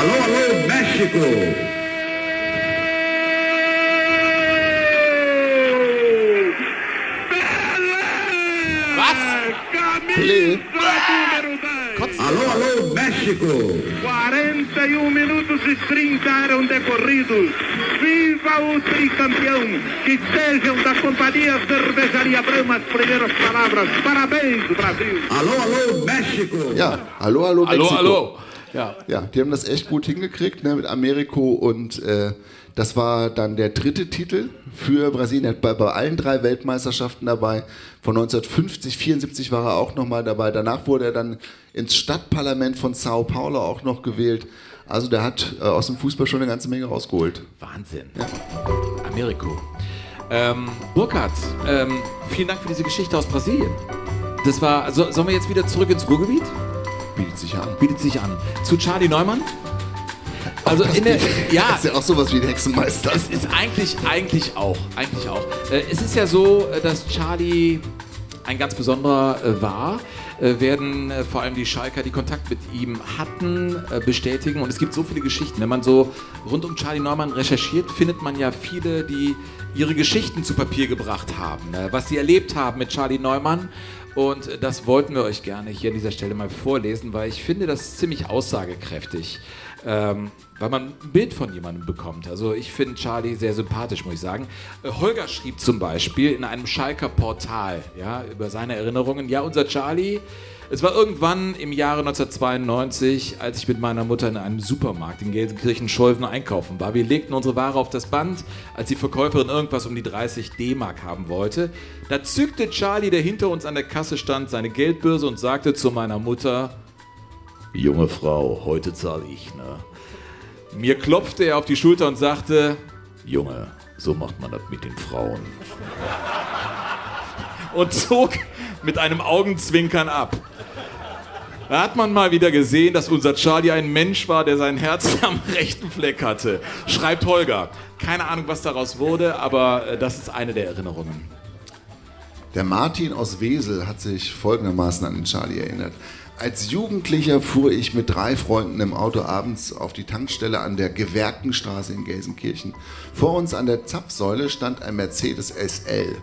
Alô, alô, México! Pelé. Alô, alô, México! 41 minutos e 30 eram decorridos. Viva o tricampeão! Que sejam da companhia Cervejaria Brahma as primeiras palavras. Parabéns, Brasil! Alô, alô, México! Ja, hallo, hallo, Hallo, Mexiko. hallo. Ja. Ja, die haben das echt gut hingekriegt ne, mit Ameriko und äh, das war dann der dritte Titel für Brasilien. Er hat bei, allen drei Weltmeisterschaften dabei. Von 1950, 74 war er auch nochmal dabei. Danach wurde er dann ins Stadtparlament von Sao Paulo auch noch gewählt. Also der hat äh, aus dem Fußball schon eine ganze Menge rausgeholt. Wahnsinn. Ameriko. Ähm, Burkhard, ähm, vielen Dank für diese Geschichte aus Brasilien. Das war. So, sollen wir jetzt wieder zurück ins Ruhrgebiet? Bietet sich an. Bietet sich an. Zu Charlie Neumann? Also Das in der. Ja, ist ja auch sowas wie ein Hexenmeister. Es ist eigentlich, eigentlich auch, eigentlich auch. Äh, es ist ja so, äh, dass Charlie ein ganz besonderer äh, war, werden vor allem die Schalker, die Kontakt mit ihm hatten, bestätigen. Und es gibt so viele Geschichten. Wenn man so rund um Charlie Neumann recherchiert, findet man ja viele, die ihre Geschichten zu Papier gebracht haben, ne? was sie erlebt haben mit Charlie Neumann. Und das wollten wir euch gerne hier an dieser Stelle mal vorlesen, weil ich finde das ziemlich aussagekräftig. Ähm, weil man ein Bild von jemandem bekommt. Also ich finde Charlie sehr sympathisch, muss ich sagen. Äh, Holger schrieb zum Beispiel in einem Schalker Portal ja, über seine Erinnerungen, ja, unser Charlie, es war irgendwann im Jahre 1992, als ich mit meiner Mutter in einem Supermarkt in Gelsenkirchen-Scholven einkaufen war. Wir legten unsere Ware auf das Band, als die Verkäuferin irgendwas um die 30 D-Mark haben wollte. Da zückte Charlie, der hinter uns an der Kasse stand, seine Geldbörse und sagte zu meiner Mutter, Junge Frau, heute zahle ich, ne? Mir klopfte er auf die Schulter und sagte, Junge, so macht man das mit den Frauen. Und zog mit einem Augenzwinkern ab. Da hat man mal wieder gesehen, dass unser Charlie ein Mensch war, der sein Herz am rechten Fleck hatte. Schreibt Holger. Keine Ahnung, was daraus wurde, aber äh, das ist eine der Erinnerungen. Der Martin aus Wesel hat sich folgendermaßen an den Charlie erinnert. Als Jugendlicher fuhr ich mit drei Freunden im Auto abends auf die Tankstelle an der Gewerkenstraße in Gelsenkirchen. Vor uns an der Zapfsäule stand ein Mercedes SL.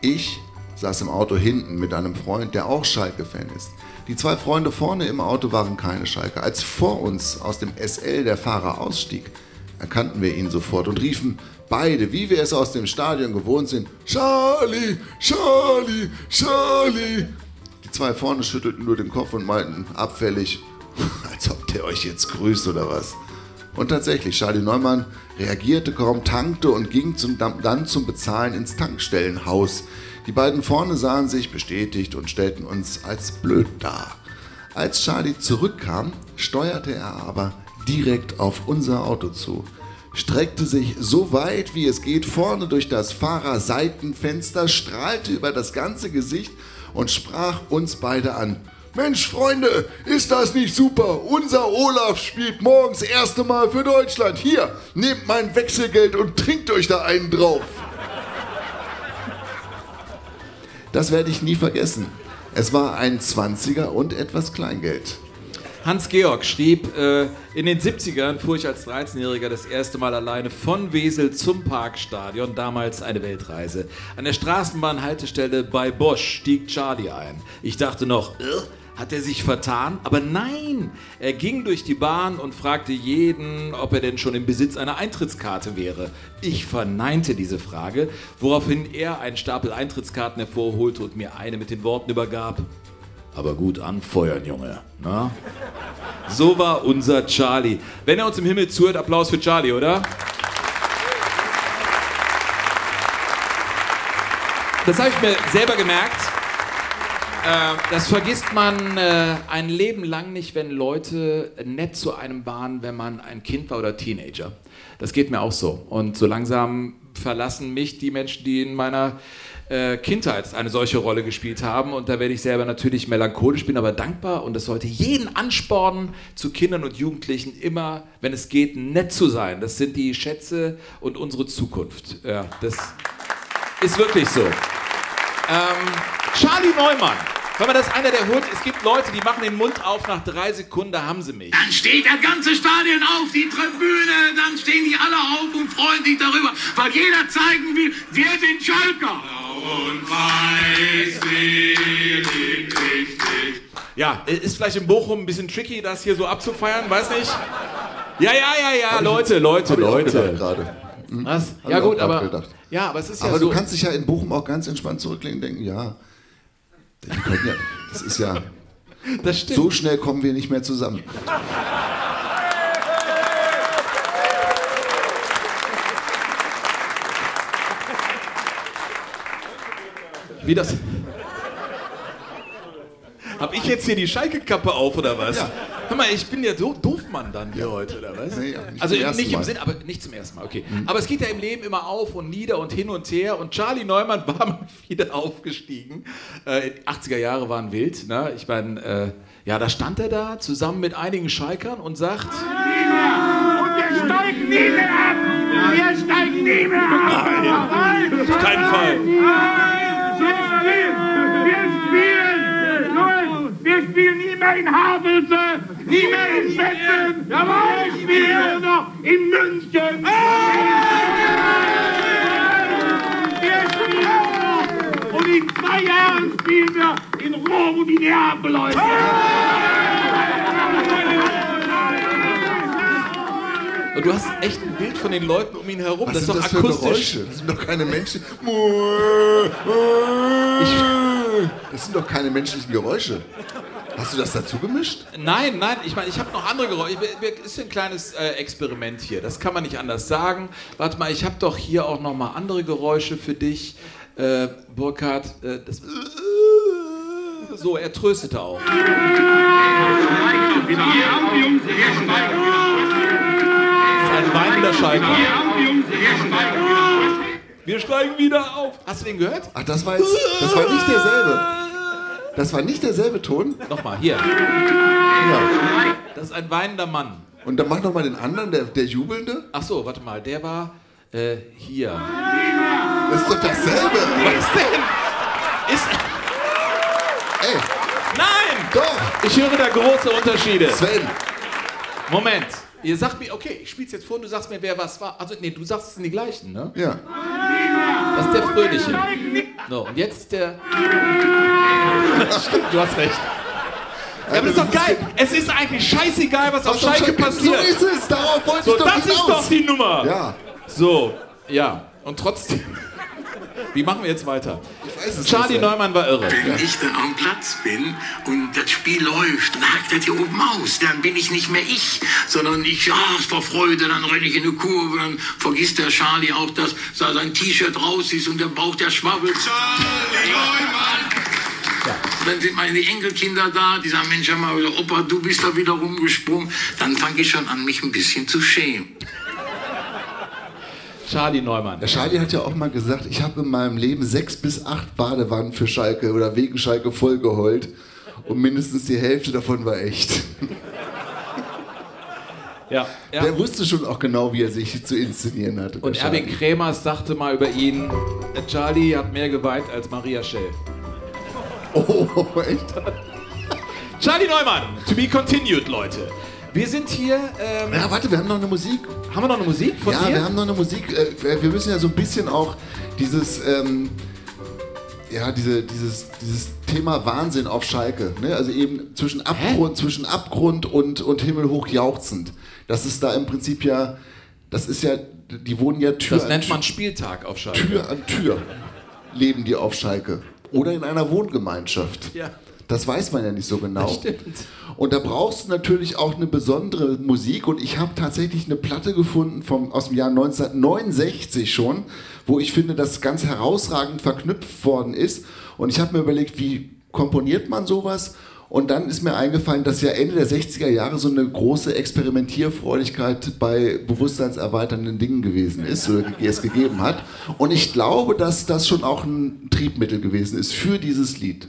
Ich saß im Auto hinten mit einem Freund, der auch Schalke-Fan ist. Die zwei Freunde vorne im Auto waren keine Schalke. Als vor uns aus dem SL der Fahrer ausstieg, erkannten wir ihn sofort und riefen beide, wie wir es aus dem Stadion gewohnt sind, Charlie, Charlie, Charlie. Die zwei vorne schüttelten nur den Kopf und meinten abfällig, als ob der euch jetzt grüßt oder was. Und tatsächlich, Charlie Neumann reagierte kaum, tankte und ging zum, dann zum Bezahlen ins Tankstellenhaus. Die beiden vorne sahen sich bestätigt und stellten uns als blöd dar. Als Charlie zurückkam, steuerte er aber direkt auf unser Auto zu, streckte sich so weit wie es geht vorne durch das Fahrerseitenfenster, strahlte über das ganze Gesicht und sprach uns beide an. Mensch, Freunde, ist das nicht super? Unser Olaf spielt morgens erste Mal für Deutschland. Hier, nehmt mein Wechselgeld und trinkt euch da einen drauf. Das werde ich nie vergessen. Es war ein 20er und etwas Kleingeld. Hans-Georg schrieb, äh, in den 70ern fuhr ich als 13-Jähriger das erste Mal alleine von Wesel zum Parkstadion, damals eine Weltreise. An der Straßenbahnhaltestelle bei Bosch stieg Charlie ein. Ich dachte noch, äh, hat er sich vertan? Aber nein, er ging durch die Bahn und fragte jeden, ob er denn schon im Besitz einer Eintrittskarte wäre. Ich verneinte diese Frage, woraufhin er einen Stapel Eintrittskarten hervorholte und mir eine mit den Worten übergab. Aber gut anfeuern, Junge. Na? So war unser Charlie. Wenn er uns im Himmel zuhört, Applaus für Charlie, oder? Das habe ich mir selber gemerkt. Äh, das vergisst man äh, ein Leben lang nicht, wenn Leute nett zu einem waren, wenn man ein Kind war oder Teenager. Das geht mir auch so. Und so langsam verlassen mich die Menschen, die in meiner äh, Kindheit eine solche Rolle gespielt haben. Und da werde ich selber natürlich melancholisch, bin aber dankbar und das sollte jeden anspornen, zu Kindern und Jugendlichen immer, wenn es geht, nett zu sein. Das sind die Schätze und unsere Zukunft. Ja, das ist wirklich so. Ähm, Charlie Neumann. Wenn man das einer der holt, es gibt Leute, die machen den Mund auf nach drei Sekunden, da haben sie mich. Dann steht das ganze Stadion auf, die Tribüne, dann stehen die alle auf und freuen sich darüber, weil jeder zeigen will, wir sind Schalker. Und weiß richtig. Ja, ist vielleicht in Bochum ein bisschen tricky, das hier so abzufeiern, weiß nicht. Ja, ja, ja, ja, Leute, Leute, Leute. gerade. Hm? Was? Ja gut, aber gedacht. Ja, aber es ist ja Aber so. du kannst dich ja in Bochum auch ganz entspannt zurücklehnen und denken, ja, die können ja, das ist ja, das stimmt. so schnell kommen wir nicht mehr zusammen. Wie das? Hab ich jetzt hier die Schalke-Kappe auf oder was? Ja. Hör mal, ich bin der Do Doofmann dann hier heute, oder was? Nee, ja, nicht also zum ersten nicht im Mal. Sinn, aber nicht zum ersten Mal, okay. Aber es geht ja im Leben immer auf und nieder und hin und her. Und Charlie Neumann war mal wieder aufgestiegen. Äh, 80er Jahre waren wild. Ne? Ich meine, äh, ja, da stand er da zusammen mit einigen Schalkern und sagt. Und wir steigen nie mehr ab! Wir steigen nie mehr ab! Nein! Auf keinen Fall. Wir spielen! Wir spielen nie mehr in Havelse! Nie mehr in Meppen! Wir spielen noch in München! Wir spielen noch! Und in zwei Jahren spielen wir in Rom und in Neapel, Leute! Und du hast echt ein Bild von den Leuten um ihn herum. Was das ist doch das für akustisch. Geräusche? Das sind doch keine Menschen. Das sind doch keine menschlichen Geräusche. Hast du das dazu gemischt? Nein, nein, ich meine, ich habe noch andere Geräusche. Das ist ein kleines äh, Experiment hier. Das kann man nicht anders sagen. Warte mal, ich habe doch hier auch noch mal andere Geräusche für dich. Äh, Burkhard, äh, das. So, er tröstete auch. Das ist ein weinender Schalker. Wir steigen wieder auf. Hast du den gehört? Ach, das war jetzt. Das war nicht derselbe. Das war nicht derselbe Ton? Nochmal, hier. Ja. Das ist ein weinender Mann. Und dann mach noch mal den anderen, der, der Jubelnde. Ach so, warte mal, der war äh, hier. Das ist doch dasselbe. Was denn? Ist. Ey, Nein! doch. Ich höre da große Unterschiede. Sven. Moment. Ihr sagt mir, okay, ich spiel's jetzt vor und du sagst mir, wer was war. Also, nee, du sagst es sind die gleichen, ne? Ja. Das ist der Fröhliche. So, und jetzt der. Stimmt, du hast recht. Ja, aber das ist doch geil. Es ist eigentlich scheißegal, was auf Was auf Schalke Schalke- passiert. So ist es. Darauf wollte So, ich doch das ist hinaus. doch die Nummer. Ja. So, ja. Und trotzdem. Wie machen wir jetzt weiter? Ich weiß es Charlie nicht. Neumann war irre. Wenn ich dann am Platz bin und das Spiel läuft, dann hakt das hier oben aus. Dann bin ich nicht mehr ich, sondern ich, ja, vor Freude, dann renne ich in eine Kurve, dann vergisst der Charlie auch, dass sein T-Shirt raus ist und der Bauch, der schwabbelt. Charlie Neumann, Und dann sind meine Enkelkinder da, die sagen, Mensch, mal, Opa, du bist da wieder rumgesprungen. Dann fange ich schon an, mich ein bisschen zu schämen. Charlie Neumann. Der Charlie hat ja auch mal gesagt, ich habe in meinem Leben sechs bis acht Badewannen für Schalke oder wegen Schalke vollgeheult und mindestens die Hälfte davon war echt. Ja, ja. Der wusste schon auch genau, wie er sich zu inszenieren hat. Und Erwin. Kremers sagte mal über ihn, Charlie hat mehr geweint als Maria Schell. Oh, echt? Charlie Neumann, to be continued, Leute. Wir sind hier. Ähm, Ja, warte, wir haben noch eine Musik. haben wir noch eine Musik von ja, dir? wir haben noch eine Musik. Äh, wir müssen ja so ein bisschen auch dieses, ähm, ja, diese, dieses, dieses Thema Wahnsinn auf Schalke. Ne? Also eben zwischen Abgrund, zwischen Abgrund und, und himmelhoch jauchzend. Das ist da im Prinzip ja, das ist ja, die wohnen ja Tür das an nennt Tür, man Spieltag auf Schalke. Tür an Tür. Leben die auf Schalke. Oder in einer Wohngemeinschaft. Ja. Das weiß man ja nicht so genau. Das stimmt. Und da brauchst du natürlich auch eine besondere Musik. Und ich habe tatsächlich eine Platte gefunden vom, aus dem Jahr 1969 schon, wo ich finde, das ganz herausragend verknüpft worden ist. Und ich habe mir überlegt, wie komponiert man sowas? Und dann ist mir eingefallen, dass ja Ende der 60er Jahre so eine große Experimentierfreudigkeit bei bewusstseinserweiternden Dingen gewesen ist oder es gegeben hat. Und ich glaube, dass das schon auch ein Triebmittel gewesen ist für dieses Lied.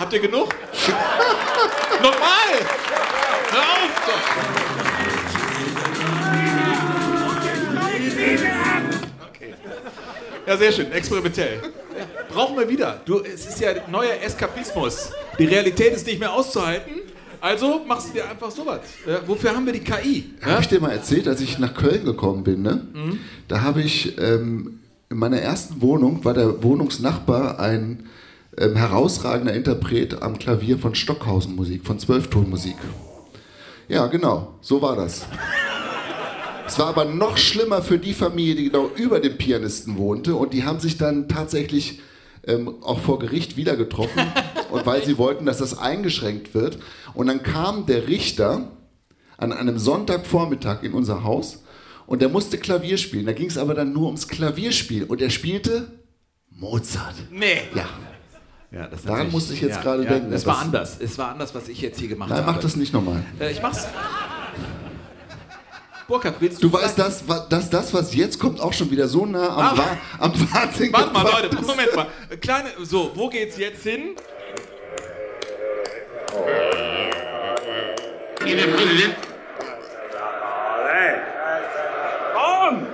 Habt ihr genug? Nochmal! Hör auf doch! Okay. Ja, sehr schön. Experimentell. Brauchen wir wieder. Du, es ist ja neuer Eskapismus. Die Realität ist nicht mehr auszuhalten. Also machst du dir einfach sowas. Ja, wofür haben wir die KI? Ja? Habe ich dir mal erzählt, als ich nach Köln gekommen bin, ne? Da habe ich ähm, in meiner ersten Wohnung war der Wohnungsnachbar ein ähm, herausragender Interpret am Klavier von Stockhausen Musik, von Zwölftonmusik. Ja, genau, so war das. Es war aber noch schlimmer für die Familie, die genau über dem Pianisten wohnte und die haben sich dann tatsächlich ähm, auch vor Gericht wieder getroffen und weil sie wollten, dass das eingeschränkt wird. Und dann kam der Richter an einem Sonntagvormittag in unser Haus und der musste Klavier spielen. Da ging es aber dann nur ums Klavierspiel und er spielte Mozart. Nee. Ja, Ja, das Daran musste ich jetzt ja, gerade ja, denken, Es war anders. Es war anders, was ich jetzt hier gemacht nein, habe. mach das nicht nochmal. Äh, ich mach's. Burkhard, willst du. Du weißt, dass, dass das, was jetzt kommt, auch schon wieder so nah am. Wa am Wahnsinn Warte mal, Leute, ist. Moment mal. Kleine, so, wo geht's jetzt hin? Komm!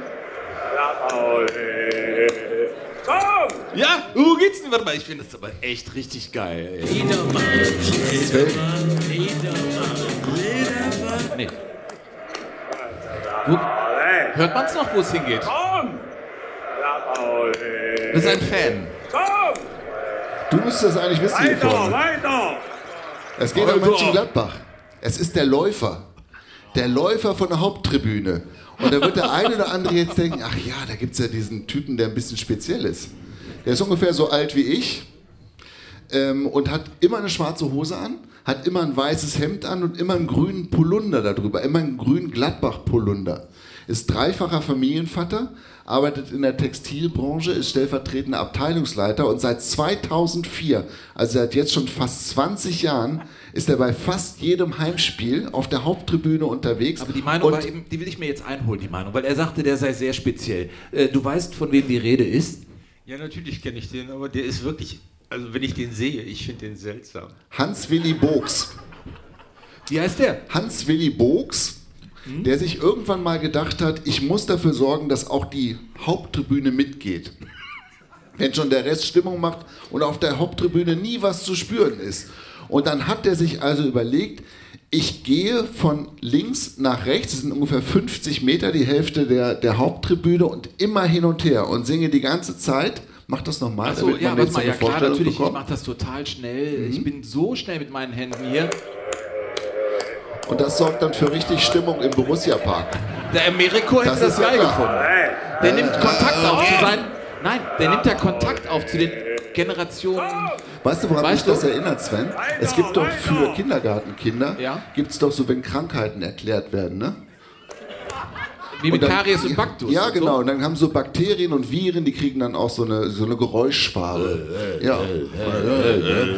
Komm! Ja, wo geht's denn? Warte mal, ich finde das aber echt richtig geil. Ey. Nee. Wo, hört man's noch, wo es hingeht? Komm! Das ist ein Fan. Komm! Du müsstest das eigentlich wissen Weiter, weiter! Es geht um Mönchengladbach. Es ist der Läufer. Der Läufer von der Haupttribüne. Und da wird der eine oder andere jetzt denken, ach ja, da gibt es ja diesen Typen, der ein bisschen speziell ist. Der ist ungefähr so alt wie ich ähm, und hat immer eine schwarze Hose an, hat immer ein weißes Hemd an und immer einen grünen Polunder darüber, immer einen grünen Gladbach-Polunder. Ist dreifacher Familienvater, arbeitet in der Textilbranche, ist stellvertretender Abteilungsleiter und seit 2004, also seit jetzt schon fast 20 Jahren, ist er bei fast jedem Heimspiel auf der Haupttribüne unterwegs. Aber die Meinung war eben, die will ich mir jetzt einholen, die Meinung, weil er sagte, der sei sehr speziell. Äh, du weißt, von wem die Rede ist? Ja, natürlich kenne ich den, aber der ist wirklich, also wenn ich den sehe, ich finde den seltsam. Hans-Willi Bogs. Wie heißt der? Hans-Willi Bogs, der sich irgendwann mal gedacht hat, ich muss dafür sorgen, dass auch die Haupttribüne mitgeht. Wenn schon der Rest Stimmung macht und auf der Haupttribüne nie was zu spüren ist. Und dann hat er sich also überlegt, ich gehe von links nach rechts, das sind ungefähr 50 Meter, die Hälfte der, der Haupttribüne und immer hin und her und singe die ganze Zeit. Mach das nochmal, Achso, ja, warte mal, ja klar, natürlich, ich bekommt. mache das total schnell. Ich bin so schnell mit meinen Händen hier. Und das sorgt dann für richtig Stimmung im Borussia-Park. Der Ameriko hätte Das das, geil klar. gefunden. Der nimmt Kontakt auf zu seinen. Nein, der nimmt ja Kontakt auf zu den Generationen. Weißt du, woran mich Weißt du? das erinnert, Sven? Es gibt doch für Kindergartenkinder, Ja. gibt es doch so, wenn Krankheiten erklärt werden, ne? Wie mit Karies und Baktus. Ja, und so. genau. Und dann haben so Bakterien und Viren, die kriegen dann auch so eine, so eine Geräuschfarbe. Ja.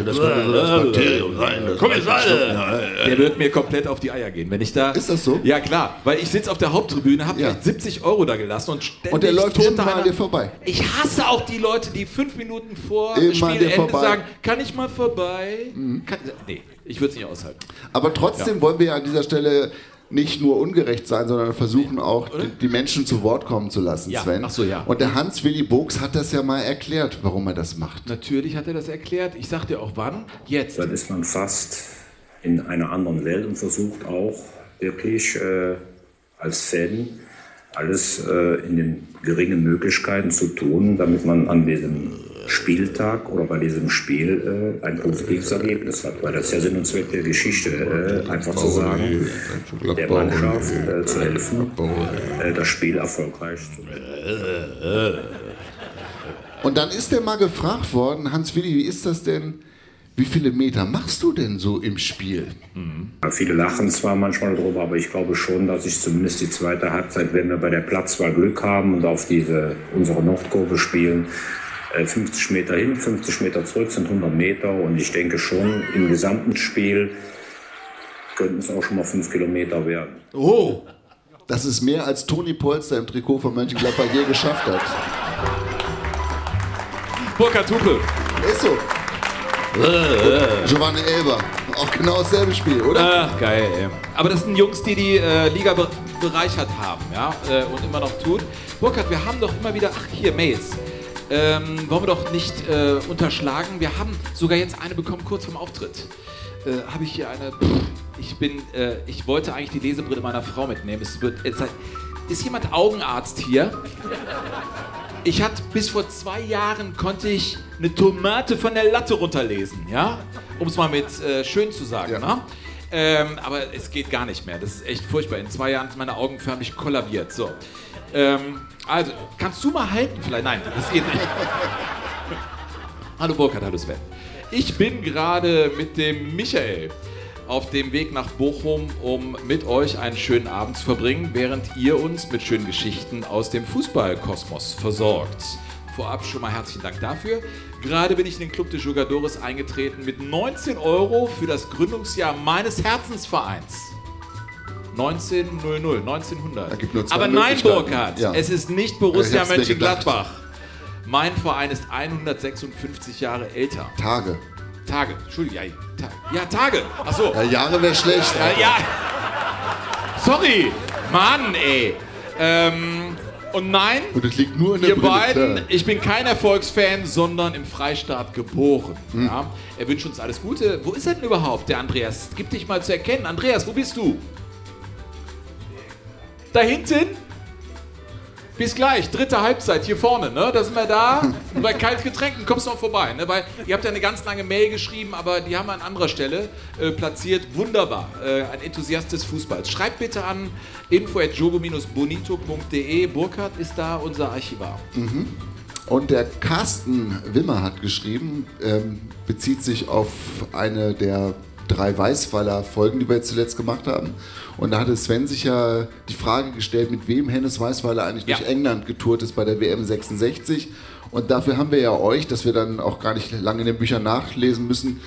Das könnte so das Bakterium sein. das Komm jetzt ich alle! schon. Der wird mir komplett auf die Eier gehen, wenn ich da. Ist das so? Ja, klar. Weil ich sitze auf der Haupttribüne, habe Ja. vielleicht 70 Euro da gelassen und ständig Und der läuft immer an dir vorbei. Ich hasse auch die Leute, die fünf Minuten vor Immer Spielende. Mhm. sagen: Kann ich mal vorbei? Kann, nee, ich würde es nicht aushalten. Aber trotzdem wollen wir ja an dieser Stelle nicht nur ungerecht sein, sondern versuchen auch, die, die Menschen zu Wort kommen zu lassen, Ja. Sven. Ach so, ja. Und der Hans-Willi Bogs hat das ja mal erklärt, warum er das macht. Natürlich hat er das erklärt. Ich sag dir auch wann. Jetzt. Dann ist man fast in einer anderen Welt und versucht auch wirklich äh, als Fan alles äh, in den geringen Möglichkeiten zu tun, damit man an diesem Spieltag oder bei diesem Spiel äh, ein positives Ergebnis hat. Weil das ist ja Sinn und Zweck der Geschichte, äh, einfach zu sagen, der Mannschaft äh, zu helfen, äh, das Spiel erfolgreich zu machen. Und dann ist er mal gefragt worden, Hans-Willi, wie ist das denn? Wie viele Meter machst du denn so im Spiel? Ja, Viele lachen zwar manchmal darüber, aber ich glaube schon, dass ich zumindest die zweite Halbzeit, wenn wir bei der Platzwahl Glück haben und auf diese unsere Nordkurve spielen, äh, 50 Meter hin, 50 Meter zurück sind 100 Meter und ich denke schon im gesamten Spiel könnten es auch schon mal 5 Kilometer werden. Oh! Das ist mehr als Toni Polster im Trikot von Mönchengladbach je geschafft hat. Burkhard Hupe. Ist so. Giovanni Elber. Auch genau dasselbe Spiel, oder? Ach, geil, ey. Aber das sind Jungs, die die äh, Liga be bereichert haben, ja, äh, und immer noch tun. Burkhard, wir haben doch immer wieder, ach, hier, Mails. Ähm, wollen wir doch nicht äh, unterschlagen. Wir haben sogar jetzt eine bekommen, kurz vorm Auftritt. Äh, Habe ich hier eine. Pff, ich bin, äh, ich wollte eigentlich die Lesebrille meiner Frau mitnehmen. Es wird, es, ist jemand Augenarzt hier? Ich hatte bis vor zwei Jahren konnte ich eine Tomate von der Latte runterlesen, ja, um es mal mit äh, schön zu sagen. Ne? Ähm, aber es geht gar nicht mehr. Das ist echt furchtbar. In zwei Jahren sind meine Augen förmlich kollabiert. So, ähm, also kannst du mal halten vielleicht? Nein, das geht nicht. hallo Burkhard, hallo Sven. Ich bin gerade mit dem Michael auf dem Weg nach Bochum, um mit euch einen schönen Abend zu verbringen, während ihr uns mit schönen Geschichten aus dem Fußballkosmos versorgt. Vorab schon mal herzlichen Dank dafür. Gerade bin ich in den Club de Jugadores eingetreten mit 19 Euro für das Gründungsjahr meines Herzensvereins. 1900, 1900. Da gibt nur zwei Aber nein. Burkhard, Ja. es ist nicht Ich Borussia Mönchengladbach. Mein Verein ist 156 Jahre älter. Tage. Tage, Entschuldigung, ja, Ta ja Tage. Achso. Ja, Jahre wäre schlecht. Ja, ja. Sorry. Mann, ey. Ähm, und nein, Und es liegt nur in der ihr Brille. beiden, klar. ich bin kein Erfolgsfan, sondern im Freistaat geboren. Hm. Ja? Er wünscht uns alles Gute. Wo ist er denn überhaupt, der Andreas? Gib dich mal zu erkennen. Andreas, wo bist du? Da hinten? Bis gleich, dritte Halbzeit hier vorne, ne? Da sind wir da. Und bei Kaltgetränken kommst du noch vorbei, ne? Weil ihr habt ja eine ganz lange Mail geschrieben, aber die haben wir an anderer Stelle äh, platziert. Wunderbar. Äh, ein Enthusiast des Fußballs. Schreibt bitte an info.jogo-bonito.de. Burkhard ist da unser Archivar. Mhm. Und der Carsten Wimmer hat geschrieben, ähm, bezieht sich auf eine der drei Weißweiler Folgen, die wir jetzt zuletzt gemacht haben. Und da hatte Sven sich ja die Frage gestellt, mit wem Hennes Weißweiler eigentlich Ja. durch England getourt ist bei der WM 66. Und dafür haben wir ja euch, dass wir dann auch gar nicht lange in den Büchern nachlesen müssen.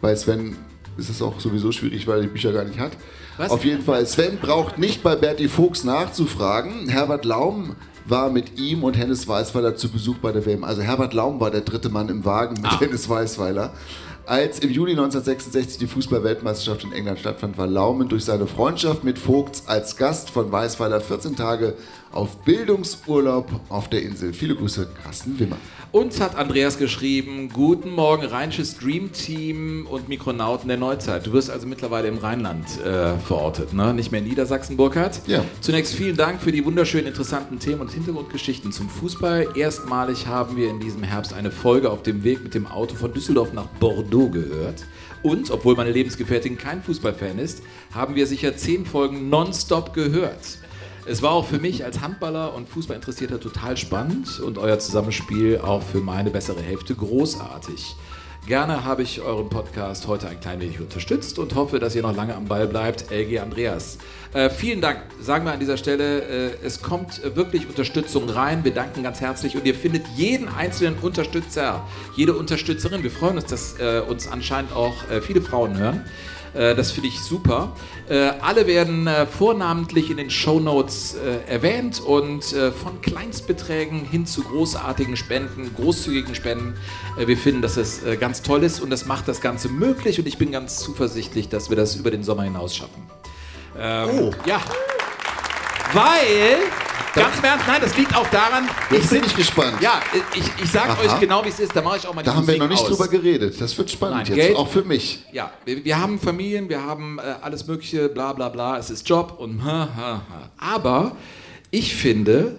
Bei Sven ist es auch sowieso schwierig, weil er die Bücher gar nicht hat. Was? Auf jeden Fall, Sven braucht nicht bei Berti Fuchs nachzufragen. Herbert Laum war mit ihm und Hennes Weißweiler zu Besuch bei der WM. Also Herbert Laum war der dritte Mann im Wagen mit Ah. Hennes Weißweiler. Als im Juli 1966 die Fußball-Weltmeisterschaft in England stattfand, war Laumen durch seine Freundschaft mit Vogts als Gast von Weißweiler 14 Tage auf Bildungsurlaub auf der Insel. Viele Grüße, Carsten Wimmer. Uns hat Andreas geschrieben, guten Morgen, Rheinisches Dream Team und Mikronauten der Neuzeit. Du wirst also mittlerweile im Rheinland äh, verortet, ne? nicht mehr in Niedersachsen, Burkhard. Ja. Zunächst vielen Dank für die wunderschönen, interessanten Themen und Hintergrundgeschichten zum Fußball. Erstmalig haben wir in diesem Herbst eine Folge auf dem Weg mit dem Auto von Düsseldorf nach Bordeaux gehört. Und, obwohl meine Lebensgefährtin kein Fußballfan ist, haben wir sicher zehn Folgen nonstop gehört. Es war auch für mich als Handballer und Fußballinteressierter total spannend und euer Zusammenspiel auch für meine bessere Hälfte großartig. Gerne habe ich euren Podcast heute ein klein wenig unterstützt und hoffe, dass ihr noch lange am Ball bleibt. LG Andreas. Äh, vielen Dank, sagen wir an dieser Stelle. Äh, es kommt wirklich Unterstützung rein. Wir danken ganz herzlich und ihr findet jeden einzelnen Unterstützer, jede Unterstützerin. Wir freuen uns, dass äh, uns anscheinend auch äh, viele Frauen hören. Äh, Das finde ich super. Alle werden vornamentlich in den Shownotes äh, erwähnt und von Kleinstbeträgen hin zu großartigen Spenden, großzügigen Spenden. Wir finden, dass es ganz toll ist und das macht das Ganze möglich und ich bin ganz zuversichtlich, dass wir das über den Sommer hinaus schaffen. Ähm, Oh. Ja. Weil, ganz im Ernst, nein, das liegt auch daran, Jetzt bin sitz- ich gespannt. Ja, ich, ich sage Aha. euch genau, wie es ist, da mache ich auch mal die Da haben wir noch nicht aus. drüber geredet. Das wird spannend Nein, jetzt, Geld- auch für mich. Ja, wir, wir haben Familien, wir haben äh, alles Mögliche, bla bla bla, es ist Job und ha, ha, ha. Aber ich finde,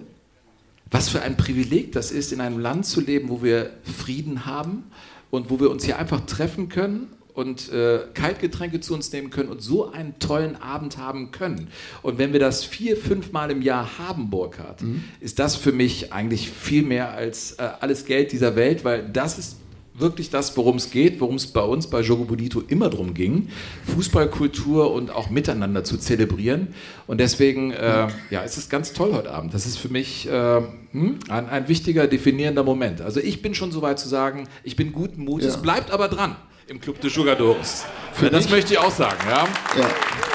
was für ein Privileg das ist, in einem Land zu leben, wo wir Frieden haben und wo wir uns hier einfach treffen können und äh, Kaltgetränke zu uns nehmen können und so einen tollen Abend haben können. Und wenn wir das vier, fünf Mal im Jahr haben, Burkhard, ist das für mich eigentlich viel mehr als äh, alles Geld dieser Welt, weil das ist wirklich das, worum es geht, worum es bei uns bei Jogo Bonito immer drum ging, Fußballkultur und auch miteinander zu zelebrieren. Und deswegen, äh, ja, es ist ganz toll heute Abend. Das ist für mich äh, hm, ein, ein wichtiger, definierender Moment. Also ich bin schon so weit zu sagen, ich bin guten Mutes, Ja. bleibt aber dran im Club de Jugadores. Für Ja, das mich- möchte ich auch sagen, ja. Ja.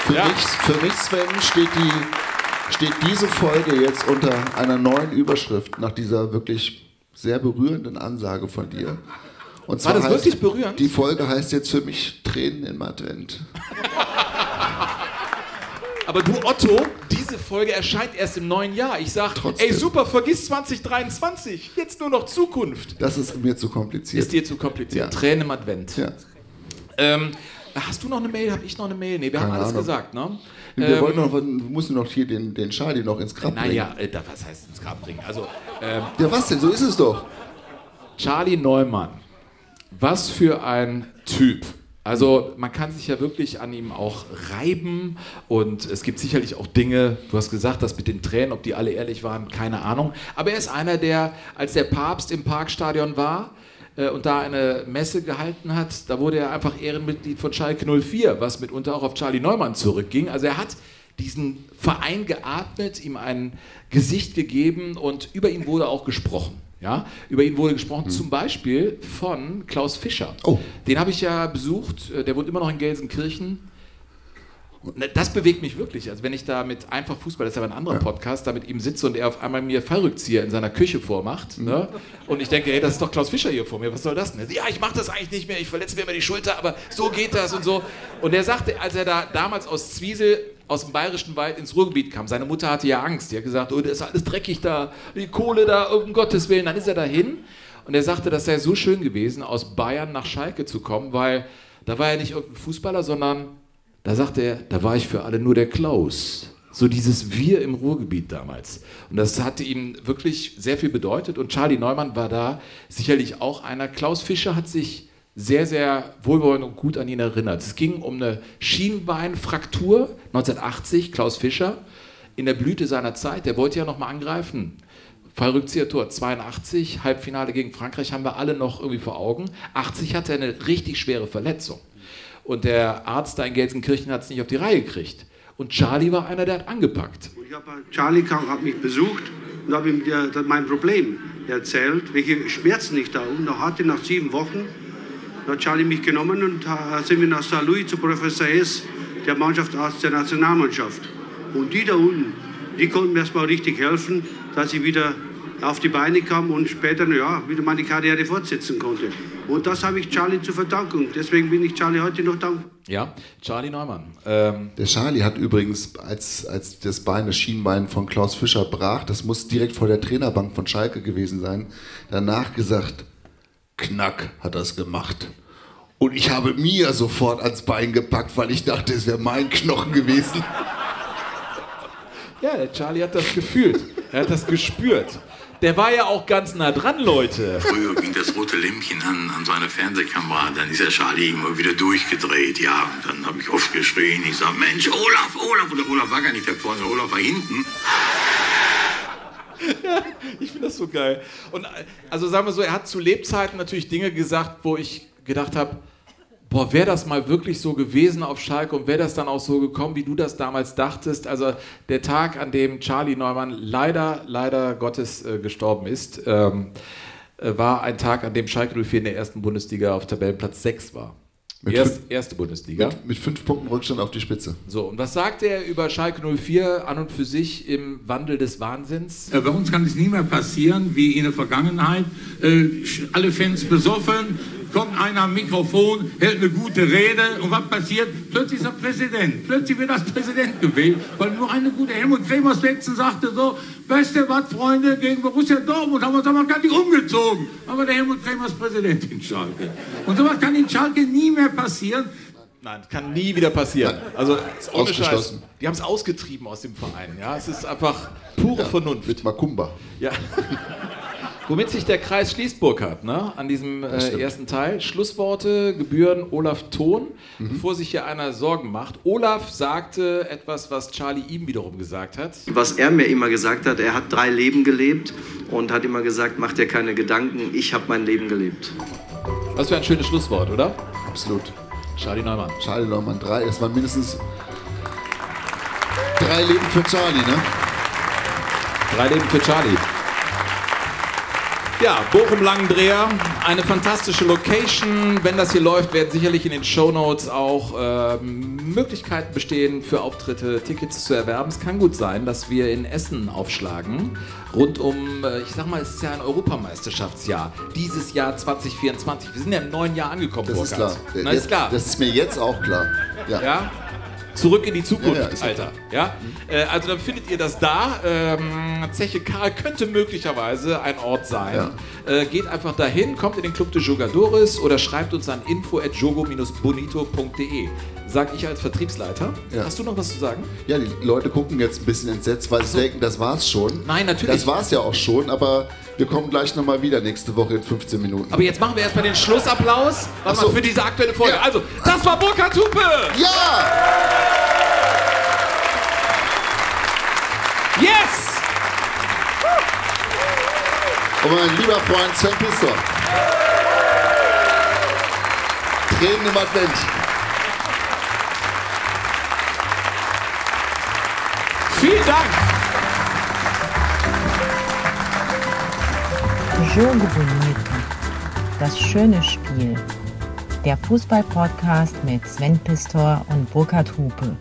Für, Ja. Mich, für mich, Sven, steht, die, steht diese Folge jetzt unter einer neuen Überschrift nach dieser wirklich sehr berührenden Ansage von dir. Und War das heißt- wirklich berührend? Die Folge heißt jetzt für mich Tränen im Advent. Aber du Otto, diese Folge erscheint erst im neuen Jahr. Ich sag, Trotzdem. ey super, vergiss 2023, jetzt nur noch Zukunft. Das ist mir zu kompliziert. Ist dir zu kompliziert. Ja. Tränen im Advent. ja. Ähm, hast du noch eine Mail? Hab ich noch eine Mail? Nee, wir haben Keine alles Ahnung. gesagt, ne? Wir Ähm, wollten noch, wir mussten noch hier den, den Charlie noch ins Grab bringen. Naja, äh, was heißt ins Grab bringen? Also, ähm, Ja, was denn? So ist es doch. Charlie Neumann, was für ein Typ. Also man kann sich ja wirklich an ihm auch reiben und es gibt sicherlich auch Dinge, du hast gesagt, das mit den Tränen, ob die alle ehrlich waren, keine Ahnung. Aber er ist einer, der, als der Papst im Parkstadion war äh, und da eine Messe gehalten hat, da wurde er einfach Ehrenmitglied von Schalke 04, was mitunter auch auf Charlie Neumann zurückging. Also er hat diesen Verein geatmet, ihm ein Gesicht gegeben und über ihn wurde auch gesprochen. Ja, über ihn wurde gesprochen, zum Beispiel von Klaus Fischer. Oh. Den habe ich ja besucht, äh, der wohnt immer noch in Gelsenkirchen. Das bewegt mich wirklich. Also wenn ich da mit einfach Fußball, das ist aber ein anderer Podcast, da mit ihm sitze und er auf einmal mir Fallrückzieher in seiner Küche vormacht. Ne? Und ich denke, hey, das ist doch Klaus Fischer hier vor mir, was soll das denn? Ja, ich mache das eigentlich nicht mehr, ich verletze mir immer die Schulter, aber so geht das und so. Und er sagte, als er da damals aus Zwiesel aus dem bayerischen Wald ins Ruhrgebiet kam, seine Mutter hatte ja Angst. Die hat gesagt, oh, das ist alles dreckig da, die Kohle da, um Gottes Willen. Dann ist er dahin und er sagte, das sei so schön gewesen, aus Bayern nach Schalke zu kommen, weil da war er nicht irgendein Fußballer, sondern da sagte er, da war ich für alle nur der Klaus. So dieses Wir im Ruhrgebiet damals. Und das hatte ihm wirklich sehr viel bedeutet. Und Charlie Neumann war da sicherlich auch einer. Klaus Fischer hat sich sehr, sehr wohlwollend und gut an ihn erinnert. Es ging um eine Schienbeinfraktur 1980, Klaus Fischer, in der Blüte seiner Zeit. Der wollte ja nochmal angreifen. Fallrückzieher-Tor 82, Halbfinale gegen Frankreich haben wir alle noch irgendwie vor Augen. 80 hatte er eine richtig schwere Verletzung. Und der Arzt da in Gelsenkirchen hat es nicht auf die Reihe gekriegt. Und Charlie war einer, der hat angepackt. Ich hab, Charlie kam, hat mich besucht und habe ihm der, der, mein Problem erzählt, welche Schmerzen ich da unten hatte nach sieben Wochen. Da hat Charlie mich genommen und sind wir nach St. Louis zu Professor Hess, der Mannschaftsarzt der Nationalmannschaft. Und die da unten, die konnten mir erstmal richtig helfen, dass ich wieder auf die Beine kam und später ja, wieder meine Karriere fortsetzen konnte. Und das habe ich Charlie zu verdanken. Deswegen bin ich Charlie heute noch dankbar. Ja, Charlie Neumann. Ähm, Der Charlie hat übrigens, als, als das Bein, das Schienbein von Klaus Fischer brach, das muss direkt vor der Trainerbank von Schalke gewesen sein, danach gesagt, Knack hat das gemacht. Und ich habe mir sofort ans Bein gepackt, weil ich dachte, es wäre mein Knochen gewesen. ja, der Charlie hat das gefühlt. Er hat das gespürt. Der war ja auch ganz nah dran, Leute. Früher ging das rote Lämpchen an, an seiner Fernsehkamera, dann ist der Charlie immer wieder durchgedreht, ja. Und dann habe ich oft geschrien, ich sage, Mensch, Olaf, Olaf. Und der Olaf war gar nicht da vorne, der Olaf war hinten. Ich finde das so geil. Und also sagen wir so, er hat zu Lebzeiten natürlich Dinge gesagt, wo ich gedacht habe, boah, wäre das mal wirklich so gewesen auf Schalke und wäre das dann auch so gekommen, wie du das damals dachtest. Also der Tag, an dem Charlie Neumann leider, leider Gottes äh, gestorben ist, ähm, äh, war ein Tag, an dem Schalke 04 in der ersten Bundesliga auf Tabellenplatz 6 war. Mit Erst, erste Bundesliga. Mit, mit fünf Punkten Rückstand auf die Spitze. So, und was sagt er über Schalke 04 an und für sich im Wandel des Wahnsinns? Äh, Bei uns kann es nie mehr passieren, wie in der Vergangenheit. Äh, Alle Fans besoffen, kommt einer am Mikrofon, hält eine gute Rede und was passiert? Plötzlich ist er Präsident. Plötzlich wird er als Präsident gewählt, weil nur eine gute Helmut Kremers letztens sagte so, weißt du was, Freunde, gegen Borussia Dortmund haben wir uns aber gar nicht umgezogen. Aber der Helmut Kremers Präsident in Schalke. Und sowas kann in Schalke nie mehr passieren. Nein, kann nie wieder passieren. Also ohne Scheiß. ausgeschlossen. Die haben es ausgetrieben aus dem Verein. Ja, es ist einfach pure Vernunft. Mit Makumba. Ja. Womit sich der Kreis schließt, Burkhardt, ne? an diesem äh, ersten Teil. Schlussworte gebühren Olaf Thon, Mhm. bevor sich hier einer Sorgen macht. Olaf sagte etwas, was Charlie ihm wiederum gesagt hat. Was er mir immer gesagt hat, er hat drei Leben gelebt und hat immer gesagt, mach dir keine Gedanken, ich habe mein Leben gelebt. Was für ein schönes Schlusswort, oder? Absolut. Charlie Neumann. Charlie Neumann, drei. Es waren mindestens drei Leben für Charlie, ne? Drei Leben für Charlie. Ja, Bochum-Langendreher, eine fantastische Location. Wenn das hier läuft, werden sicherlich in den Shownotes auch ähm, Möglichkeiten bestehen für Auftritte, Tickets zu erwerben. Es kann gut sein, dass wir in Essen aufschlagen. Rund um, äh, ich sag mal, es ist ja ein Europameisterschaftsjahr. Dieses Jahr 2024. Wir sind ja im neuen Jahr angekommen, Das ist klar. Burkhard. Na, ist klar. Das ist mir jetzt auch klar. Ja. Ja? Zurück in die Zukunft, Ja, Alter. Ja? Äh, also dann findet ihr das da. Ähm, Zeche Karl könnte möglicherweise ein Ort sein. Äh, geht einfach dahin, kommt in den Club de Jogadores oder schreibt uns an info.jogo-bonito.de. Sag ich als Vertriebsleiter. Hast du noch was zu sagen? Ja, die Leute gucken jetzt ein bisschen entsetzt, weil sie denken, das war's schon. Nein, natürlich. Das war's ja auch schon, aber wir kommen gleich nochmal wieder nächste Woche in 15 Minuten. Aber jetzt machen wir erstmal den Schlussapplaus Warte mal, für diese aktuelle Folge. Ja. Also, das war Burkhard Hupe! Ja! Yes! Und mein lieber Freund Sven Pistor. Tränen im Advent. Vielen Dank! Jogo Bonito. Das schöne Spiel. Der Fußball-Podcast mit Sven Pistor und Burkhard Hupe.